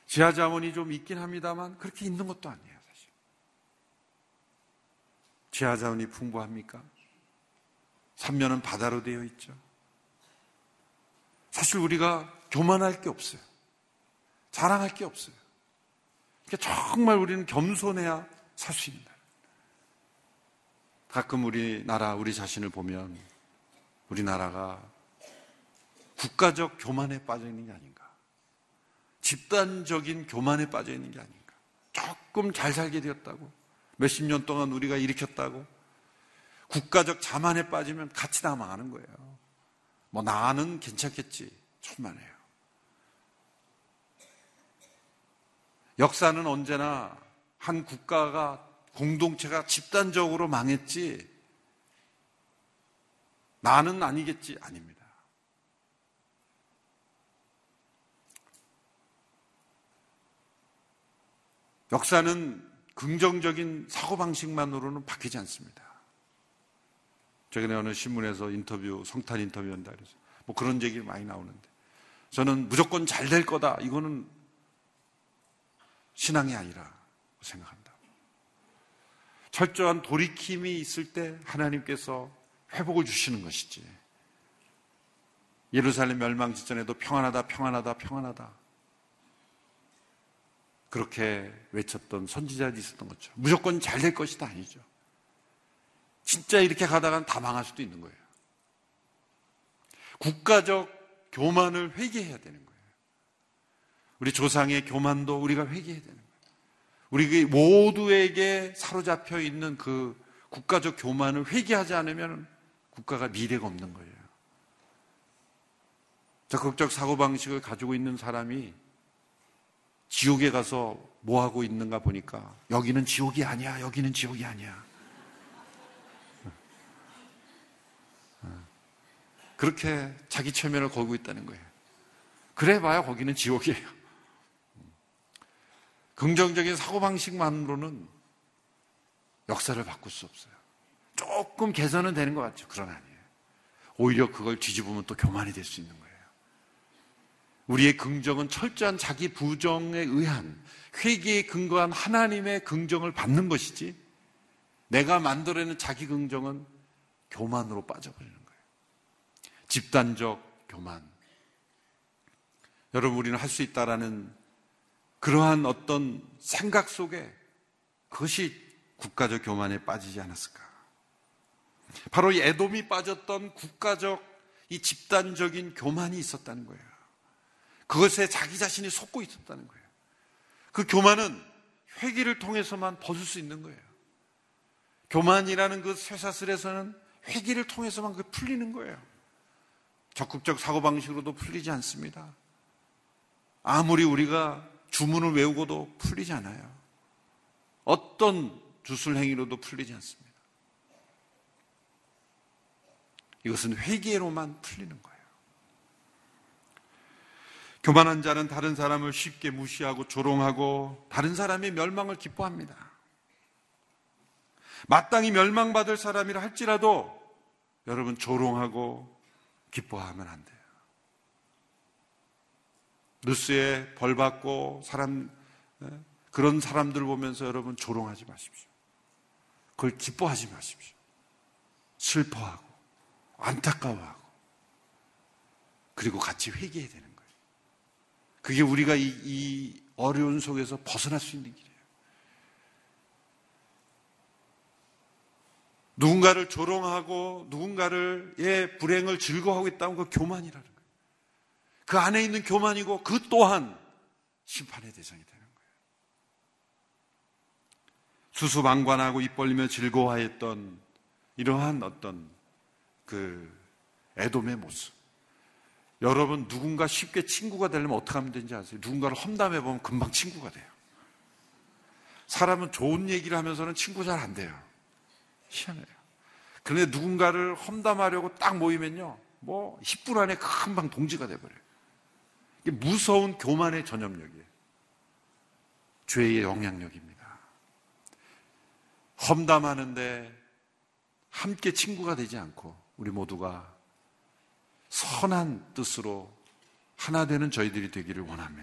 지하 자원이 좀 있긴 합니다만 그렇게 있는 것도 아니에요, 사실. 지하 자원이 풍부합니까? 삼면은 바다로 되어 있죠. 사실 우리가 교만할 게 없어요. 자랑할 게 없어요. 그러니까 정말 우리는 겸손해야 살 수 있는 가끔 우리나라, 우리 자신을 보면 우리나라가 국가적 교만에 빠져 있는 게 아닌가. 집단적인 교만에 빠져 있는 게 아닌가. 조금 잘 살게 되었다고. 몇십 년 동안 우리가 일으켰다고. 국가적 자만에 빠지면 같이 다 망하는 거예요. 뭐 나는 괜찮겠지. 천만에요. 역사는 언제나 한 국가가 공동체가 집단적으로 망했지 나는 아니겠지 아닙니다. 역사는 긍정적인 사고방식만으로는 바뀌지 않습니다. 최근에 어느 신문에서 인터뷰, 성탄 인터뷰 한다 그래서 뭐 그런 얘기 많이 나오는데 저는 무조건 잘 될 거다. 이거는 신앙이 아니라 생각한다. 철저한 돌이킴이 있을 때 하나님께서 회복을 주시는 것이지. 예루살렘 멸망 직전에도 평안하다, 평안하다, 평안하다. 그렇게 외쳤던 선지자들이 있었던 것처럼 무조건 잘 될 것이다 아니죠. 진짜 이렇게 가다가는 다 망할 수도 있는 거예요. 국가적 교만을 회개해야 되는 거예요. 우리 조상의 교만도 우리가 회개해야 되는 거예요. 우리 모두에게 사로잡혀 있는 그 국가적 교만을 회개하지 않으면 국가가 미래가 없는 거예요. 적극적 사고방식을 가지고 있는 사람이 지옥에 가서 뭐 하고 있는가 보니까 여기는 지옥이 아니야, 여기는 지옥이 아니야. 그렇게 자기 체면을 걸고 있다는 거예요. 그래 봐야 거기는 지옥이에요. 긍정적인 사고방식만으로는 역사를 바꿀 수 없어요. 조금 개선은 되는 것 같죠. 그러나 아니에요. 오히려 그걸 뒤집으면 또 교만이 될 수 있는 거예요. 우리의 긍정은 철저한 자기 부정에 의한 회개에 근거한 하나님의 긍정을 받는 것이지 내가 만들어내는 자기 긍정은 교만으로 빠져버리는 거예요. 집단적 교만. 여러분, 우리는 할 수 있다라는 그러한 어떤 생각 속에 그것이 국가적 교만에 빠지지 않았을까. 바로 이 애돔이 빠졌던 국가적 이 집단적인 교만이 있었다는 거예요. 그것에 자기 자신이 속고 있었다는 거예요. 그 교만은 회기를 통해서만 벗을 수 있는 거예요. 교만이라는 그 쇠사슬에서는 회기를 통해서만 그 풀리는 거예요. 적극적 사고방식으로도 풀리지 않습니다. 아무리 우리가 주문을 외우고도 풀리지 않아요. 어떤 주술 행위로도 풀리지 않습니다. 이것은 회개로만 풀리는 거예요. 교만한 자는 다른 사람을 쉽게 무시하고 조롱하고 다른 사람의 멸망을 기뻐합니다. 마땅히 멸망받을 사람이라 할지라도 여러분 조롱하고 기뻐하면 안 돼요. 뉴스에 벌 받고 사람 예, 그런 사람들 보면서 여러분 조롱하지 마십시오. 그걸 기뻐하지 마십시오. 슬퍼하고 안타까워하고 그리고 같이 회개해야 되는 거예요. 그게 우리가 이, 이 어려운 속에서 벗어날 수 있는 길이에요. 누군가를 조롱하고 누군가를 의 불행을 즐거워하고 있다면 그 교만이라는. 그 안에 있는 교만이고 그 또한 심판의 대상이 되는 거예요. 수수방관하고 입 벌리며 즐거워했던 이러한 어떤 그 애돔의 모습. 여러분 누군가 쉽게 친구가 되려면 어떻게 하면 되는지 아세요? 누군가를 험담해 보면 금방 친구가 돼요. 사람은 좋은 얘기를 하면서는 친구 잘 안 돼요. 희한해요. 그런데 누군가를 험담하려고 딱 모이면요. 뭐 10분 안에 금방 동지가 돼버려요. 무서운 교만의 전염력이에요. 죄의 영향력입니다. 험담하는데 함께 친구가 되지 않고 우리 모두가 선한 뜻으로 하나 되는 저희들이 되기를 원하며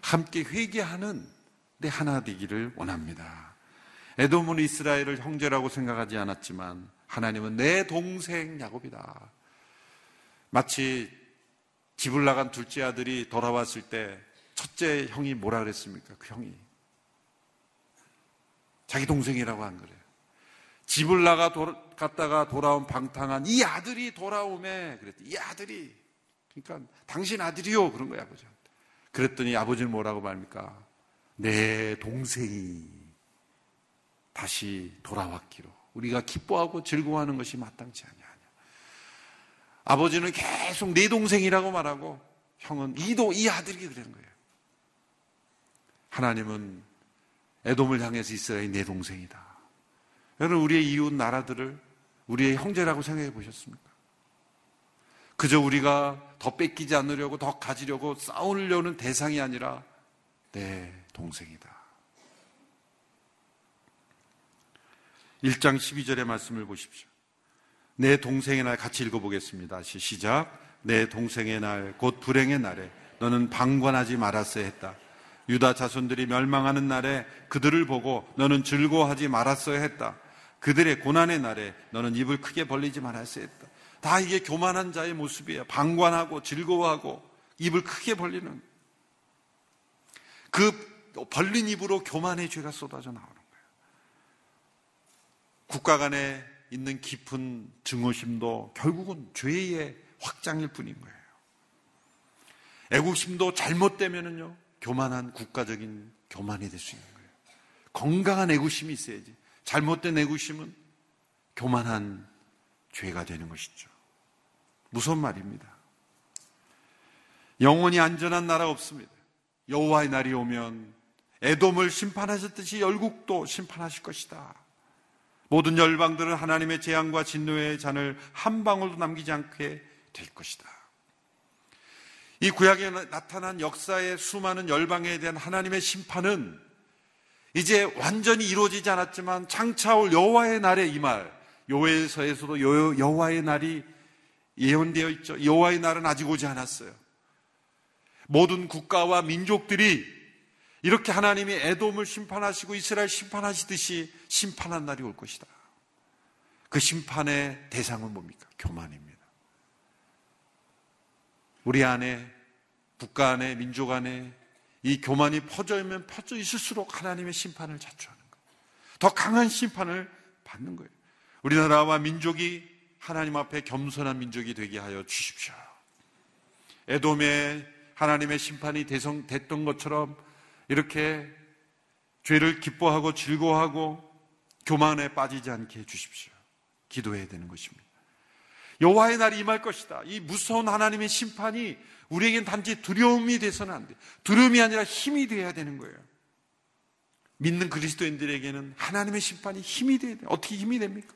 함께 회개하는 내 하나 되기를 원합니다. 에돔은 이스라엘을 형제라고 생각하지 않았지만 하나님은 내 동생 야곱이다. 마치 집을 나간 둘째 아들이 돌아왔을 때 첫째 형이 뭐라 그랬습니까? 그 형이 자기 동생이라고 한 거래요. 집을 나가 도, 갔다가 돌아온 방탕한 이 아들이 돌아오매 그랬더니 이 아들이 그러니까 당신 아들이요 그런 거야 아버지한테. 그랬더니 아버지는 뭐라고 말합니까? 내 동생이 다시 돌아왔기로 우리가 기뻐하고 즐거워하는 것이 마땅치 않냐. 아버지는 계속 내 동생이라고 말하고 형은 이도 이 아들이 그러는 거예요. 하나님은 애돔을 향해서 이스라엘이 내 동생이다. 여러분 우리의 이웃 나라들을 우리의 형제라고 생각해 보셨습니까? 그저 우리가 더 뺏기지 않으려고 더 가지려고 싸우려는 대상이 아니라 내 동생이다. 1장 12절의 말씀을 보십시오. 내 동생의 날 같이 읽어보겠습니다. 시작. 내 동생의 날, 곧 불행의 날에 너는 방관하지 말았어야 했다. 유다 자손들이 멸망하는 날에 그들을 보고 너는 즐거워하지 말았어야 했다. 그들의 고난의 날에 너는 입을 크게 벌리지 말았어야 했다. 다 이게 교만한 자의 모습이에요. 방관하고 즐거워하고 입을 크게 벌리는. 그 벌린 입으로 교만의 죄가 쏟아져 나오는 거예요. 국가 간에 있는 깊은 증오심도 결국은 죄의 확장일 뿐인 거예요. 애국심도 잘못되면은요, 교만한 국가적인 교만이 될 수 있는 거예요. 건강한 애국심이 있어야지. 잘못된 애국심은 교만한 죄가 되는 것이죠. 무서운 말입니다. 영원히 안전한 나라 없습니다. 여호와의 날이 오면 에돔을 심판하셨듯이 열국도 심판하실 것이다. 모든 열방들은 하나님의 재앙과 진노의 잔을 한 방울도 남기지 않게 될 것이다. 이 구약에 나타난 역사의 수많은 열방에 대한 하나님의 심판은 이제 완전히 이루어지지 않았지만 창차올 여호와의 날에 이 말, 요에서에서도 여호와의 날이 예언되어 있죠. 여호와의 날은 아직 오지 않았어요. 모든 국가와 민족들이 이렇게 하나님이 에돔을 심판하시고 이스라엘 심판하시듯이 심판한 날이 올 것이다. 그 심판의 대상은 뭡니까? 교만입니다. 우리 안에, 국가 안에, 민족 안에 이 교만이 퍼져 있면 퍼져 있을수록 하나님의 심판을 자초하는 거예요. 더 강한 심판을 받는 거예요. 우리나라와 민족이 하나님 앞에 겸손한 민족이 되게 하여 주십시오. 에돔에 하나님의 심판이 대성, 됐던 것처럼 이렇게 죄를 기뻐하고 즐거워하고 교만에 빠지지 않게 해 주십시오. 기도해야 되는 것입니다. 여호와의 날이 임할 것이다. 이 무서운 하나님의 심판이 우리에겐 단지 두려움이 돼서는 안 돼. 두려움이 아니라 힘이 되어야 되는 거예요. 믿는 그리스도인들에게는 하나님의 심판이 힘이 돼야 돼. 어떻게 힘이 됩니까?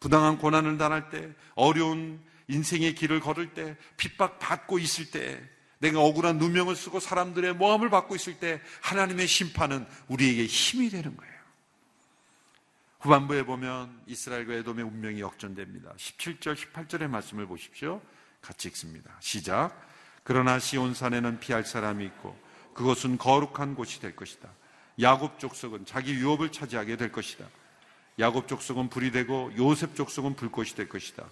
부당한 고난을 당할 때, 어려운 인생의 길을 걸을 때, 핍박 받고 있을 때, 내가 억울한 누명을 쓰고 사람들의 모함을 받고 있을 때 하나님의 심판은 우리에게 힘이 되는 거예요. 후반부에 보면 이스라엘과 에돔의 운명이 역전됩니다. 17절, 18절의 말씀을 보십시오. 같이 읽습니다. 시작. 그러나 시온산에는 피할 사람이 있고 그것은 거룩한 곳이 될 것이다. 야곱 족속은 자기 유업을 차지하게 될 것이다. 야곱 족속은 불이 되고 요셉 족속은 불꽃이 될 것이다.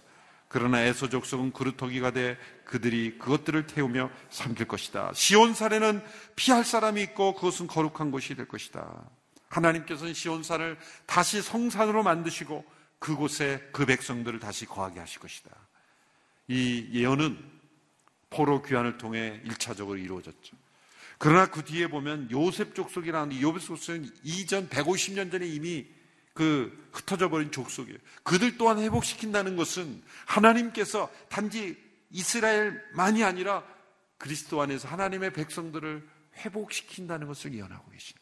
그러나 에서 족속은 그루터기가 돼 그들이 그것들을 태우며 삼킬 것이다. 시온 산에는 피할 사람이 있고 그것은 거룩한 곳이 될 것이다. 하나님께서는 시온 산을 다시 성산으로 만드시고 그곳에 그 백성들을 다시 거하게 하실 것이다. 이 예언은 포로 귀환을 통해 1차적으로 이루어졌죠. 그러나 그 뒤에 보면 요셉 족속이라는 요셉 족속은 이전 150년 전에 이미 그 흩어져 버린 족속이에요. 그들 또한 회복시킨다는 것은 하나님께서 단지 이스라엘만이 아니라 그리스도 안에서 하나님의 백성들을 회복시킨다는 것을 예언하고 계십니다.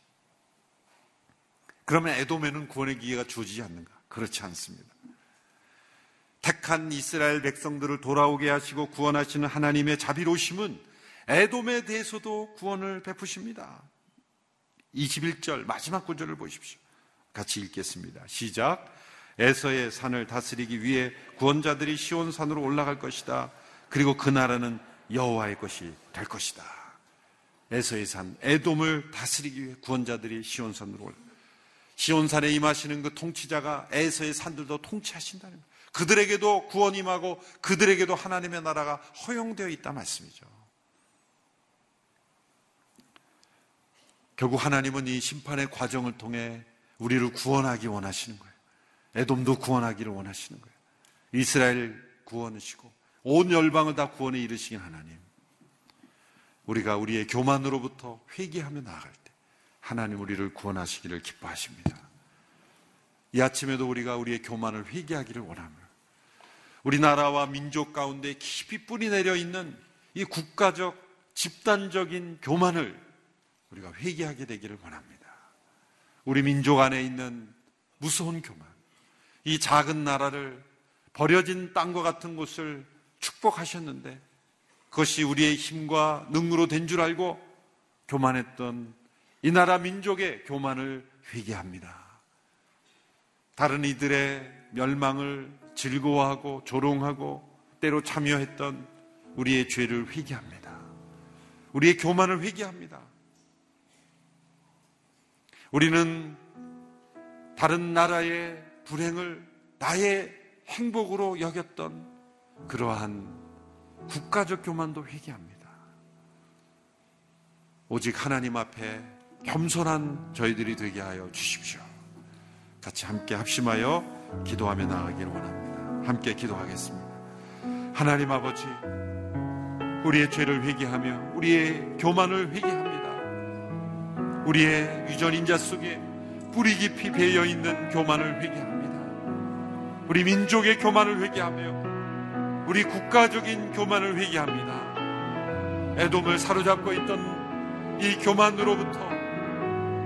그러면 에돔에는 구원의 기회가 주어지지 않는가? 그렇지 않습니다. 택한 이스라엘 백성들을 돌아오게 하시고 구원하시는 하나님의 자비로우심은 에돔에 대해서도 구원을 베푸십니다. 21절 마지막 구절을 보십시오. 같이 읽겠습니다. 시작. 에서의 산을 다스리기 위해 구원자들이 시온 산으로 올라갈 것이다. 그리고 그 나라는 여호와의 것이 될 것이다. 에서의 산, 에돔을 다스리기 위해 구원자들이 시온 산으로 올라. 시온 산에 임하시는 그 통치자가 에서의 산들도 통치하신다는 것. 그들에게도 구원 임하고 그들에게도 하나님의 나라가 허용되어 있다 말씀이죠. 결국 하나님은 이 심판의 과정을 통해 우리를 구원하기 원하시는 거예요. 에돔도 구원하기를 원하시는 거예요. 이스라엘 구원이시고 온 열방을 다 구원에 이르시긴 하나님. 우리가 우리의 교만으로부터 회개하며 나아갈 때 하나님 우리를 구원하시기를 기뻐하십니다. 이 아침에도 우리가 우리의 교만을 회개하기를 원하며 우리나라와 민족 가운데 깊이 뿌리 내려 있는 이 국가적 집단적인 교만을 우리가 회개하게 되기를 원합니다. 우리 민족 안에 있는 무서운 교만, 이 작은 나라를 버려진 땅과 같은 곳을 축복하셨는데 그것이 우리의 힘과 능으로 된 줄 알고 교만했던 이 나라 민족의 교만을 회개합니다. 다른 이들의 멸망을 즐거워하고 조롱하고 때로 참여했던 우리의 죄를 회개합니다. 우리의 교만을 회개합니다. 우리는 다른 나라의 불행을 나의 행복으로 여겼던 그러한 국가적 교만도 회개합니다. 오직 하나님 앞에 겸손한 저희들이 되게 하여 주십시오. 같이 함께 합심하여 기도하며 나아가길 원합니다. 함께 기도하겠습니다. 하나님 아버지, 우리의 죄를 회개하며 우리의 교만을 회개합니다. 우리의 유전인자 속에 뿌리 깊이 배어 있는 교만을 회개합니다. 우리 민족의 교만을 회개하며 우리 국가적인 교만을 회개합니다. 애돔을 사로잡고 있던 이 교만으로부터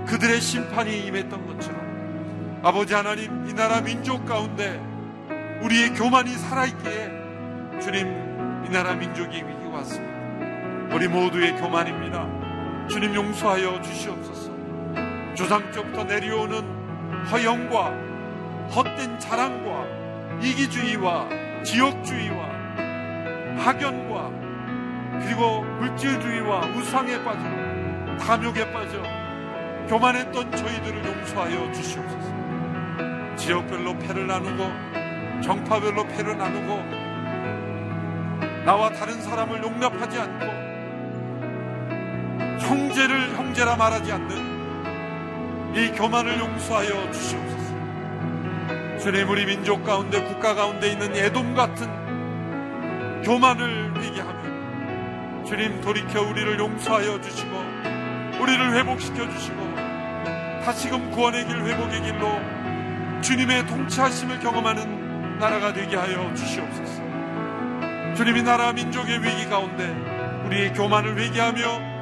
그들의 심판이 임했던 것처럼 아버지 하나님 이 나라 민족 가운데 우리의 교만이 살아있기에 주님 이 나라 민족이 위기 왔습니다. 우리 모두의 교만입니다. 주님 용서하여 주시옵소서. 조상적부터 내려오는 허영과 헛된 자랑과 이기주의와 지역주의와 학연과 그리고 물질주의와 우상에 빠져 탐욕에 빠져 교만했던 저희들을 용서하여 주시옵소서. 지역별로 패를 나누고 정파별로 패를 나누고 나와 다른 사람을 용납하지 않고 형제를 형제라 말하지 않는 이 교만을 용서하여 주시옵소서. 주님 우리 민족 가운데 국가 가운데 있는 애돔 같은 교만을 회개하며 주님 돌이켜 우리를 용서하여 주시고 우리를 회복시켜 주시고 다시금 구원의 길 회복의 길로 주님의 통치하심을 경험하는 나라가 되게 하여 주시옵소서. 주님이 나라 민족의 위기 가운데 우리의 교만을 회개하며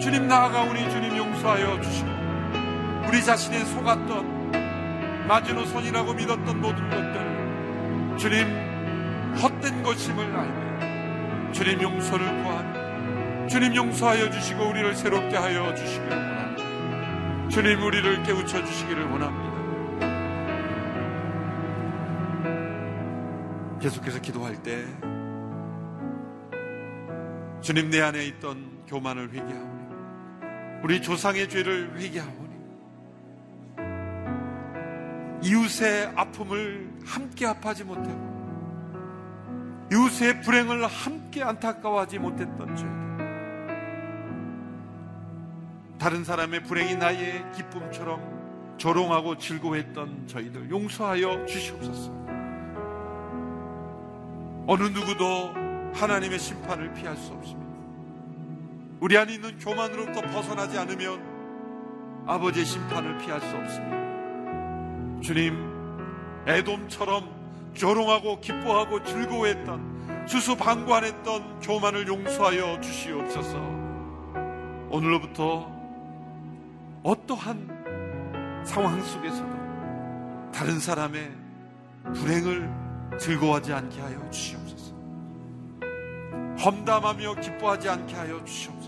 주님 나아가오니 주님 용서하여 주시고 우리 자신의 속았던 마지노선이라고 믿었던 모든 것들 주님 헛된 것임을 알고 주님 용서를 구하며 주님 용서하여 주시고 우리를 새롭게 하여 주시기를 원합니다. 주님 우리를 깨우쳐 주시기를 원합니다. 계속해서 기도할 때 주님 내 안에 있던 교만을 회개하오니 우리 조상의 죄를 회개하오니 이웃의 아픔을 함께 아파하지 못하고 이웃의 불행을 함께 안타까워하지 못했던 저희들. 다른 사람의 불행이 나의 기쁨처럼 조롱하고 즐거워했던 저희들 용서하여 주시옵소서. 어느 누구도 하나님의 심판을 피할 수 없습니다. 우리 안에 있는 교만으로부터 벗어나지 않으면 아버지의 심판을 피할 수 없습니다. 주님, 애돔처럼 조롱하고 기뻐하고 즐거워했던 수수방관했던 교만을 용서하여 주시옵소서. 오늘로부터 어떠한 상황 속에서도 다른 사람의 불행을 즐거워하지 않게 하여 주시옵소서. 험담하며 기뻐하지 않게 하여 주시옵소서.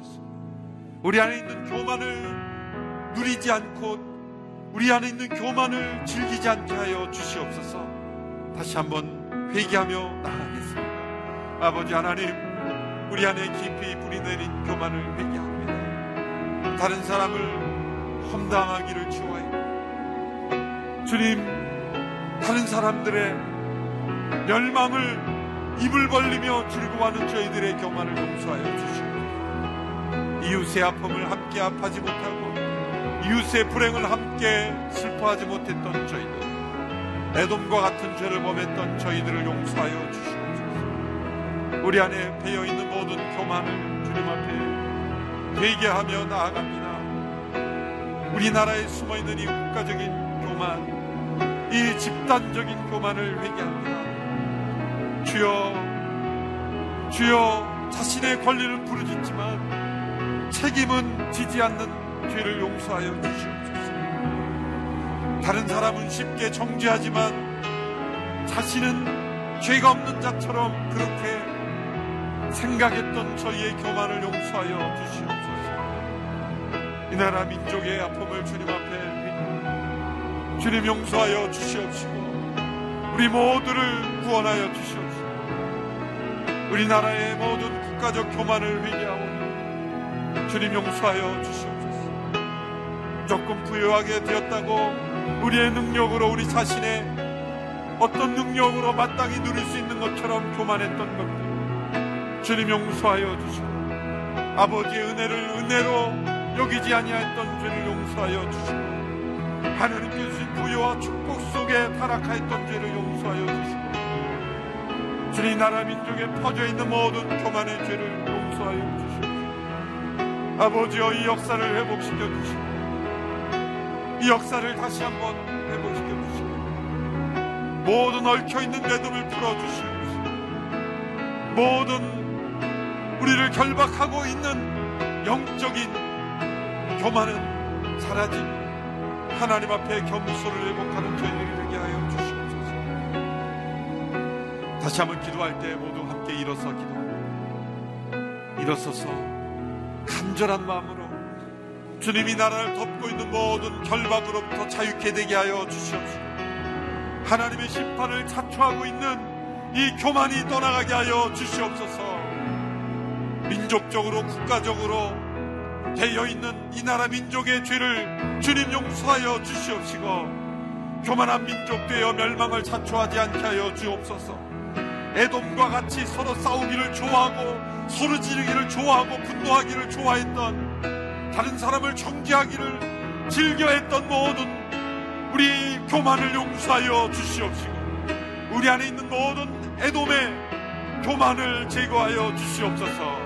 우리 안에 있는 교만을 누리지 않고 우리 안에 있는 교만을 즐기지 않게 하여 주시옵소서. 다시 한번 회개하며 나아가겠습니다. 아버지 하나님, 우리 안에 깊이 뿌리 내린 교만을 회개합니다. 다른 사람을 험담하기를 좋아해. 주님, 다른 사람들의 멸망을 입을 벌리며 즐거워하는 저희들의 교만을 용서하여 주시옵소서. 이웃의 아픔을 함께 아파하지 못하고 이웃의 불행을 함께 슬퍼하지 못했던 저희들. 애돔과 같은 죄를 범했던 저희들을 용서하여 주시옵소서. 우리 안에 배어 있는 모든 교만을 주님 앞에 회개하며 나아갑니다. 우리나라에 숨어 있는 이 국가적인 교만, 이 집단적인 교만을 회개합니다. 주여, 주여 자신의 권리를 부르짖지만 책임은 지지 않는 죄를 용서하여 주시옵소서. 다른 사람은 쉽게 정죄하지만 자신은 죄가 없는 자처럼 그렇게 생각했던 저희의 교만을 용서하여 주시옵소서. 이 나라 민족의 아픔을 주님 앞에 주님 용서하여 주시옵시고 우리 모두를 구원하여 주시옵시고 우리나라의 모든 국가적 교만을 회개하오니 주님 용서하여 주시옵소서. 조금 부유하게 되었다고 우리의 능력으로 우리 자신의 어떤 능력으로 마땅히 누릴 수 있는 것처럼 교만했던 것들 주님 용서하여 주시고 아버지의 은혜를 은혜로 여기지 아니하였던 죄를 용서하여 주시고 하나님께 주신 부여와 축복 속에 타락하였던 죄를 용서하여 주시고 주님 나라 민족에 퍼져 있는 모든 교만의 죄를 용서하여 주시고 아버지여 이 역사를 회복시켜 주시고 이 역사를 다시 한번 회복시켜 주시고 모든 얽혀있는 매듭을 풀어주시옵시고 모든 우리를 결박하고 있는 영적인 교만은 사라진 하나님 앞에 겸손을 회복하는 저희들이 되게 하여 주시옵소서. 다시 한번 기도할 때 모두 함께 일어서 기도합니다 일어서서 간절한 마음으로 주님이 나라를 덮고 있는 모든 결박으로부터 자유케 되게 하여 주시옵소서. 하나님의 심판을 자초하고 있는 이 교만이 떠나가게 하여 주시옵소서. 민족적으로 국가적으로 되어 있는 이 나라 민족의 죄를 주님 용서하여 주시옵시고 교만한 민족 되어 멸망을 자초하지 않게 하여 주옵소서. 애돔과 같이 서로 싸우기를 좋아하고 서로 지르기를 좋아하고 분노하기를 좋아했던 다른 사람을 정죄하기를 즐겨했던 모든 우리 교만을 용서하여 주시옵시고 우리 안에 있는 모든 애돔의 교만을 제거하여 주시옵소서.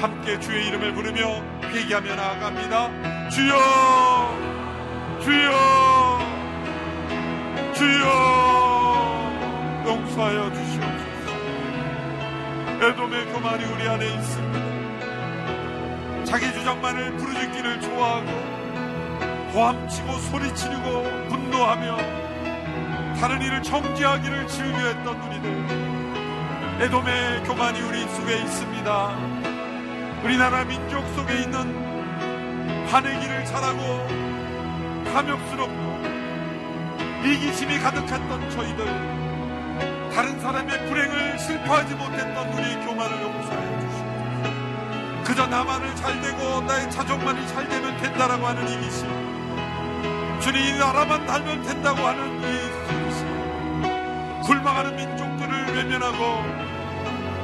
함께 주의 이름을 부르며 회개하며 나아갑니다. 주여 주여 주여 용서하여 주시옵소서 애돔의 교만이 우리 안에 있습니다. 자기 주장만을 부르짖기를 좋아하고 고함치고 소리치고 분노하며 다른 이를 정지하기를 즐겨했던 우리들 에돔의 교만이 우리 속에 있습니다. 우리나라 민족 속에 있는 화내기를 잘하고 탐욕스럽고 이기심이 가득했던 저희들 다른 사람의 불행을 슬퍼하지 못했던 우리 교만을 용서해 주시옵소서. 그저 나만을 잘 되고 나의 자족만이 잘 되면 된다라고 하는 이기심 주님 이 나라만 달면 된다고 하는 이 굴망하는 민족들을 외면하고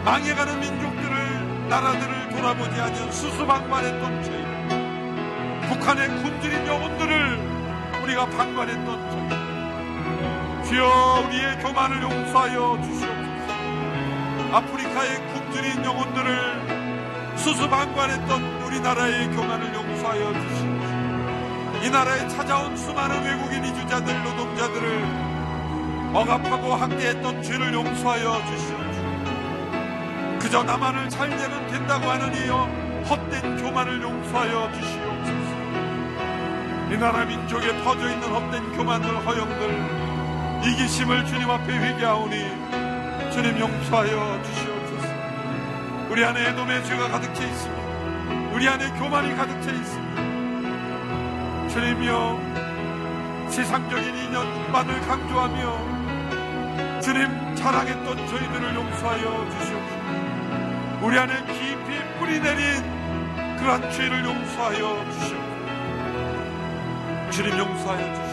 망해가는 민족들을 나라들을 돌아보지 않은 수수방관했던 저희. 북한의 굶주린 영혼들을 우리가 방관했던 저희 주여 우리의 교만을 용서하여 주시옵소서. 아프리카의 굶주린 영혼들을 수수방관했던 우리나라의 교만을 용서하여 주시옵소서. 이 나라에 찾아온 수많은 외국인 이주자들 노동자들을 억압하고 학대했던 죄를 용서하여 주시옵소서. 그저 나만을 잘 되면 된다고 하는 이여 헛된 교만을 용서하여 주시옵소서. 이 나라 민족에 퍼져 있는 헛된 교만들 허영들 이기심을 주님 앞에 회개하오니 주님 용서하여 주시옵소서. 우리 안에 애돔의 죄가 가득 차 있습니다. 우리 안에 교만이 가득 차 있습니다. 주님이여 세상적인 인연만을 강조하며 주님 자랑했던 저희들을 용서하여 주시옵소서. 우리 안에 깊이 뿌리 내린 그러한 죄를 용서하여 주시옵소서. 주님 용서하여 주시옵소서.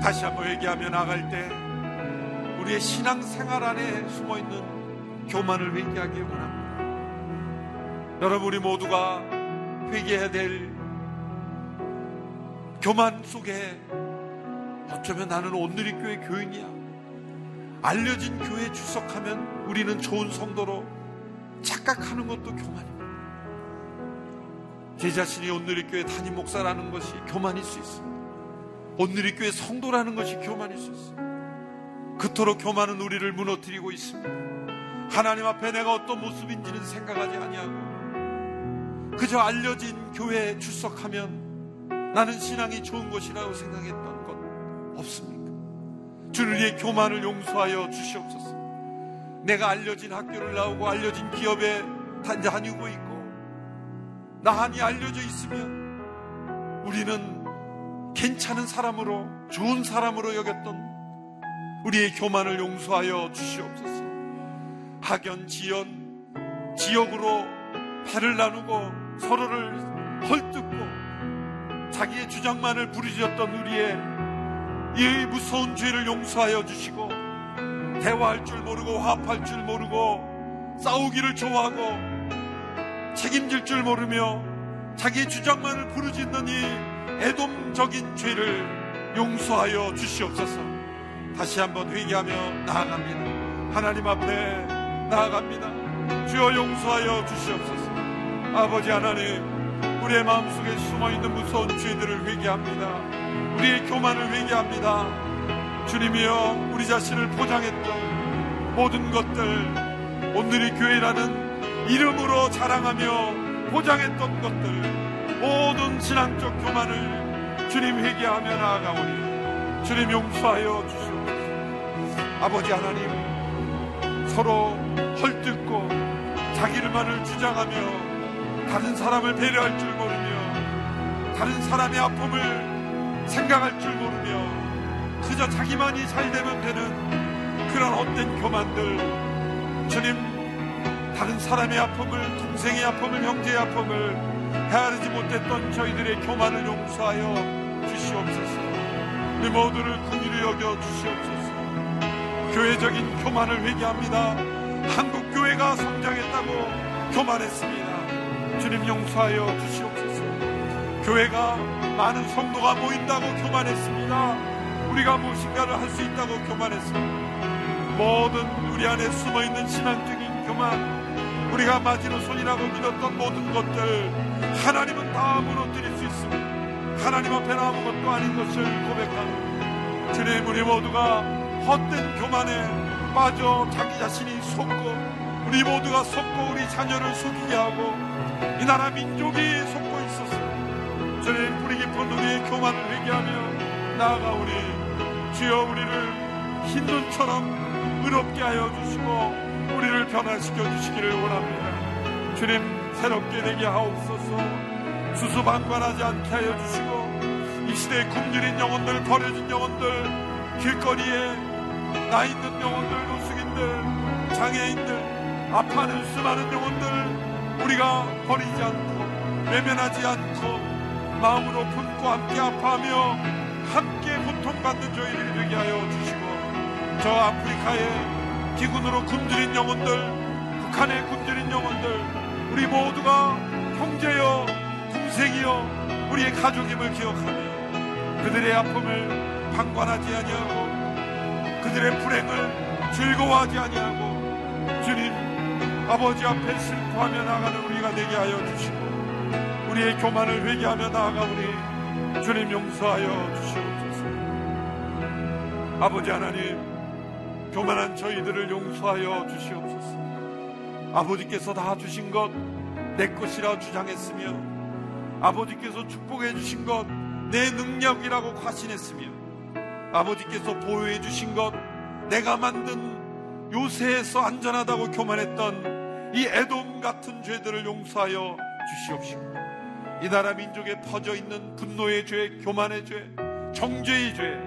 다시 한번 얘기하며 나갈 때 우리의 신앙생활 안에 숨어있는 교만을 회개하기 원합니다. 여러분 우리 모두가 회개해야 될 교만 속에 어쩌면 나는 오늘의 교회 교인이야. 알려진 교회에 출석하면 우리는 좋은 성도로 착각하는 것도 교만입니다. 제 자신이 오늘의 교회 담임 목사라는 것이 교만일 수 있습니다. 오늘의 교회 성도라는 것이 교만일 수 있습니다. 그토록 교만은 우리를 무너뜨리고 있습니다. 하나님 앞에 내가 어떤 모습인지는 생각하지 아니하고 그저 알려진 교회에 출석하면 나는 신앙이 좋은 것이라고 생각했던 것 없습니다. 주를 위해 교만을 용서하여 주시옵소서. 내가 알려진 학교를 나오고 알려진 기업에 다니고 있고 나한이 알려져 있으면 우리는 괜찮은 사람으로 좋은 사람으로 여겼던 우리의 교만을 용서하여 주시옵소서. 학연, 지연, 지역으로 팔을 나누고 서로를 헐뜯고 자기의 주장만을 부르짖었던 우리의 이 무서운 죄를 용서하여 주시고 대화할 줄 모르고 화합할 줄 모르고 싸우기를 좋아하고 책임질 줄 모르며 자기의 주장만을 부르짖는 이 애돔적인 죄를 용서하여 주시옵소서. 다시 한번 회개하며 나아갑니다. 하나님 앞에 나아갑니다. 주여 용서하여 주시옵소서. 아버지 하나님 우리의 마음속에 숨어있는 무서운 죄들을 회개합니다. 우리의 교만을 회개합니다. 주님이여 우리 자신을 포장했던 모든 것들 오늘의 교회라는 이름으로 자랑하며 포장했던 것들 모든 신앙적 교만을 주님 회개하며 나아가오니 주님 용서하여 주시옵소서. 아버지 하나님 서로 헐뜯고 자기를만을 주장하며 다른 사람을 배려할 줄 모르며 다른 사람의 아픔을 생각할 줄 모르며 그저 자기만이 잘 되면 되는 그런 헛된 교만들 주님 다른 사람의 아픔을 동생의 아픔을 형제의 아픔을 헤아리지 못했던 저희들의 교만을 용서하여 주시옵소서. 우리 모두를 긍휼히 여겨 주시옵소서. 교회적인 교만을 회개합니다. 한국 교회가 성장했다고 교만했습니다. 주님 용서하여 주시옵소서. 교회가 많은 성도가 모인다고 교만했습니다. 우리가 무엇인가를 할 수 있다고 교만했습니다. 모든 우리 안에 숨어 있는 신앙적인 교만, 우리가 마지노 손이라고 믿었던 모든 것들, 하나님은 다 무너뜨릴 수 있습니다. 하나님 앞에는 아무것도 아닌 것을 고백하는 주님 우리 모두가 헛된 교만에 빠져 자기 자신이 속고 우리 모두가 속고 우리 자녀를 속이게 하고 이 나라 민족이 속고 있었어요. 주님 뿌리 깊은 우리의 교만을 회개하며 나아가오니 주여 우리를 흰 눈처럼 의롭게 하여 주시고 우리를 변화시켜 주시기를 원합니다. 주님 새롭게 되게 하옵소서. 수수방관하지 않게 하여 주시고 이 시대에 굶주린 영혼들 버려진 영혼들 길거리에 나 있는 영혼들 노숙인들 장애인들 아파하는 수많은 영혼들 우리가 버리지 않고 외면하지 않고 마음으로 품고 함께 아파하며 함께 고통받는 저희를 되게 하여 주시고 저 아프리카에 기근으로 굶주린 영혼들, 북한에 굶주린 영혼들, 우리 모두가 형제여, 동생이여, 우리의 가족임을 기억하며 그들의 아픔을 방관하지 아니하고 그들의 불행을 즐거워하지 아니하고 주님 아버지 앞에 슬퍼하며 나가는 우리가 되게 하여 주시고 우리의 교만을 회개하며 나아가오니 주님 용서하여 주시옵소서. 아버지 하나님 교만한 저희들을 용서하여 주시옵소서 아버지께서 다 주신 것 내 것이라 주장했으며 아버지께서 축복해 주신 것 내 능력이라고 과신했으며 아버지께서 보호해 주신 것 내가 만든 요새에서 안전하다고 교만했던 이 애돔 같은 죄들을 용서하여 주시옵시고 이 나라 민족에 퍼져 있는 분노의 죄, 교만의 죄, 정죄의 죄,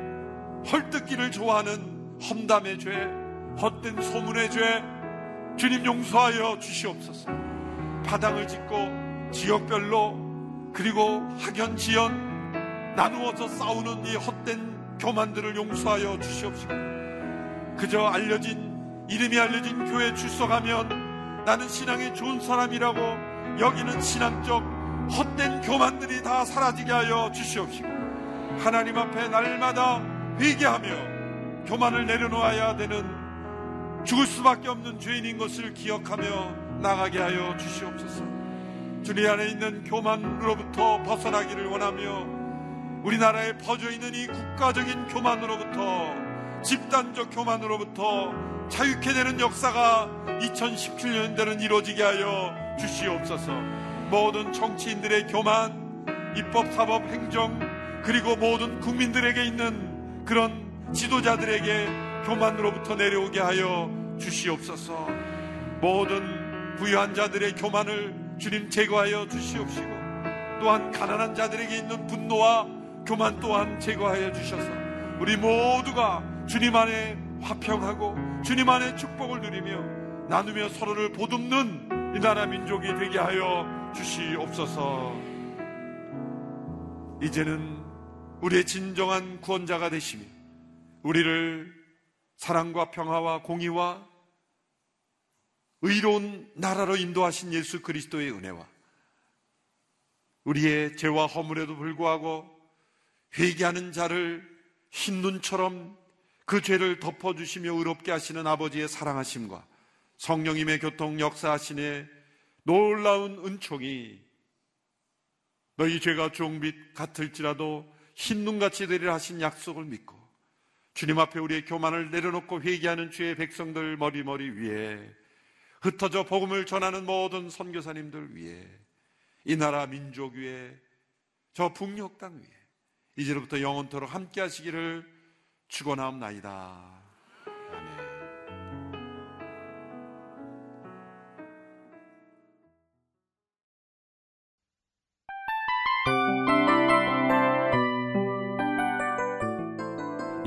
헐뜯기를 좋아하는 험담의 죄, 헛된 소문의 죄, 주님 용서하여 주시옵소서. 바닥을 짓고 지역별로 그리고 학연 지연 나누어서 싸우는 이 헛된 교만들을 용서하여 주시옵시고 그저 알려진 이름이 알려진 교회 출석하면 나는 신앙이 좋은 사람이라고 여기는 신앙적 헛된 교만들이 다 사라지게 하여 주시옵시고 하나님 앞에 날마다 회개하며 교만을 내려놓아야 되는 죽을 수밖에 없는 죄인인 것을 기억하며 나가게 하여 주시옵소서. 주님 안에 있는 교만으로부터 벗어나기를 원하며 우리나라에 퍼져 있는 이 국가적인 교만으로부터 집단적 교만으로부터 자유케 되는 역사가 2017년대는 이루어지게 하여 주시옵소서. 모든 정치인들의 교만, 입법, 사법, 행정, 그리고 모든 국민들에게 있는 그런 지도자들에게 교만으로부터 내려오게 하여 주시옵소서. 모든 부유한 자들의 교만을 주님 제거하여 주시옵시고 또한 가난한 자들에게 있는 분노와 교만 또한 제거하여 주셔서 우리 모두가 주님 안에 화평하고 주님 안에 축복을 누리며 나누며 서로를 보듬는 이 나라 민족이 되게 하여 주시옵소서. 이제는 우리의 진정한 구원자가 되시며 우리를 사랑과 평화와 공의와 의로운 나라로 인도하신 예수 그리스도의 은혜와 우리의 죄와 허물에도 불구하고 회개하는 자를 흰 눈처럼 그 죄를 덮어주시며 의롭게 하시는 아버지의 사랑하심과 성령님의 교통 역사하시네 놀라운 은총이 너희 죄가 주홍빛 같을지라도 흰 눈같이 되리라 하신 약속을 믿고 주님 앞에 우리의 교만을 내려놓고 회개하는 주의 백성들 머리머리 위에 흩어져 복음을 전하는 모든 선교사님들 위해 이 나라 민족 위에 저 북녘 땅 위에 이제로부터 영원토록 함께 하시기를 축원하옵나이다. 아멘.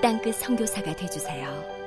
땅끝 성교사가 되주세요.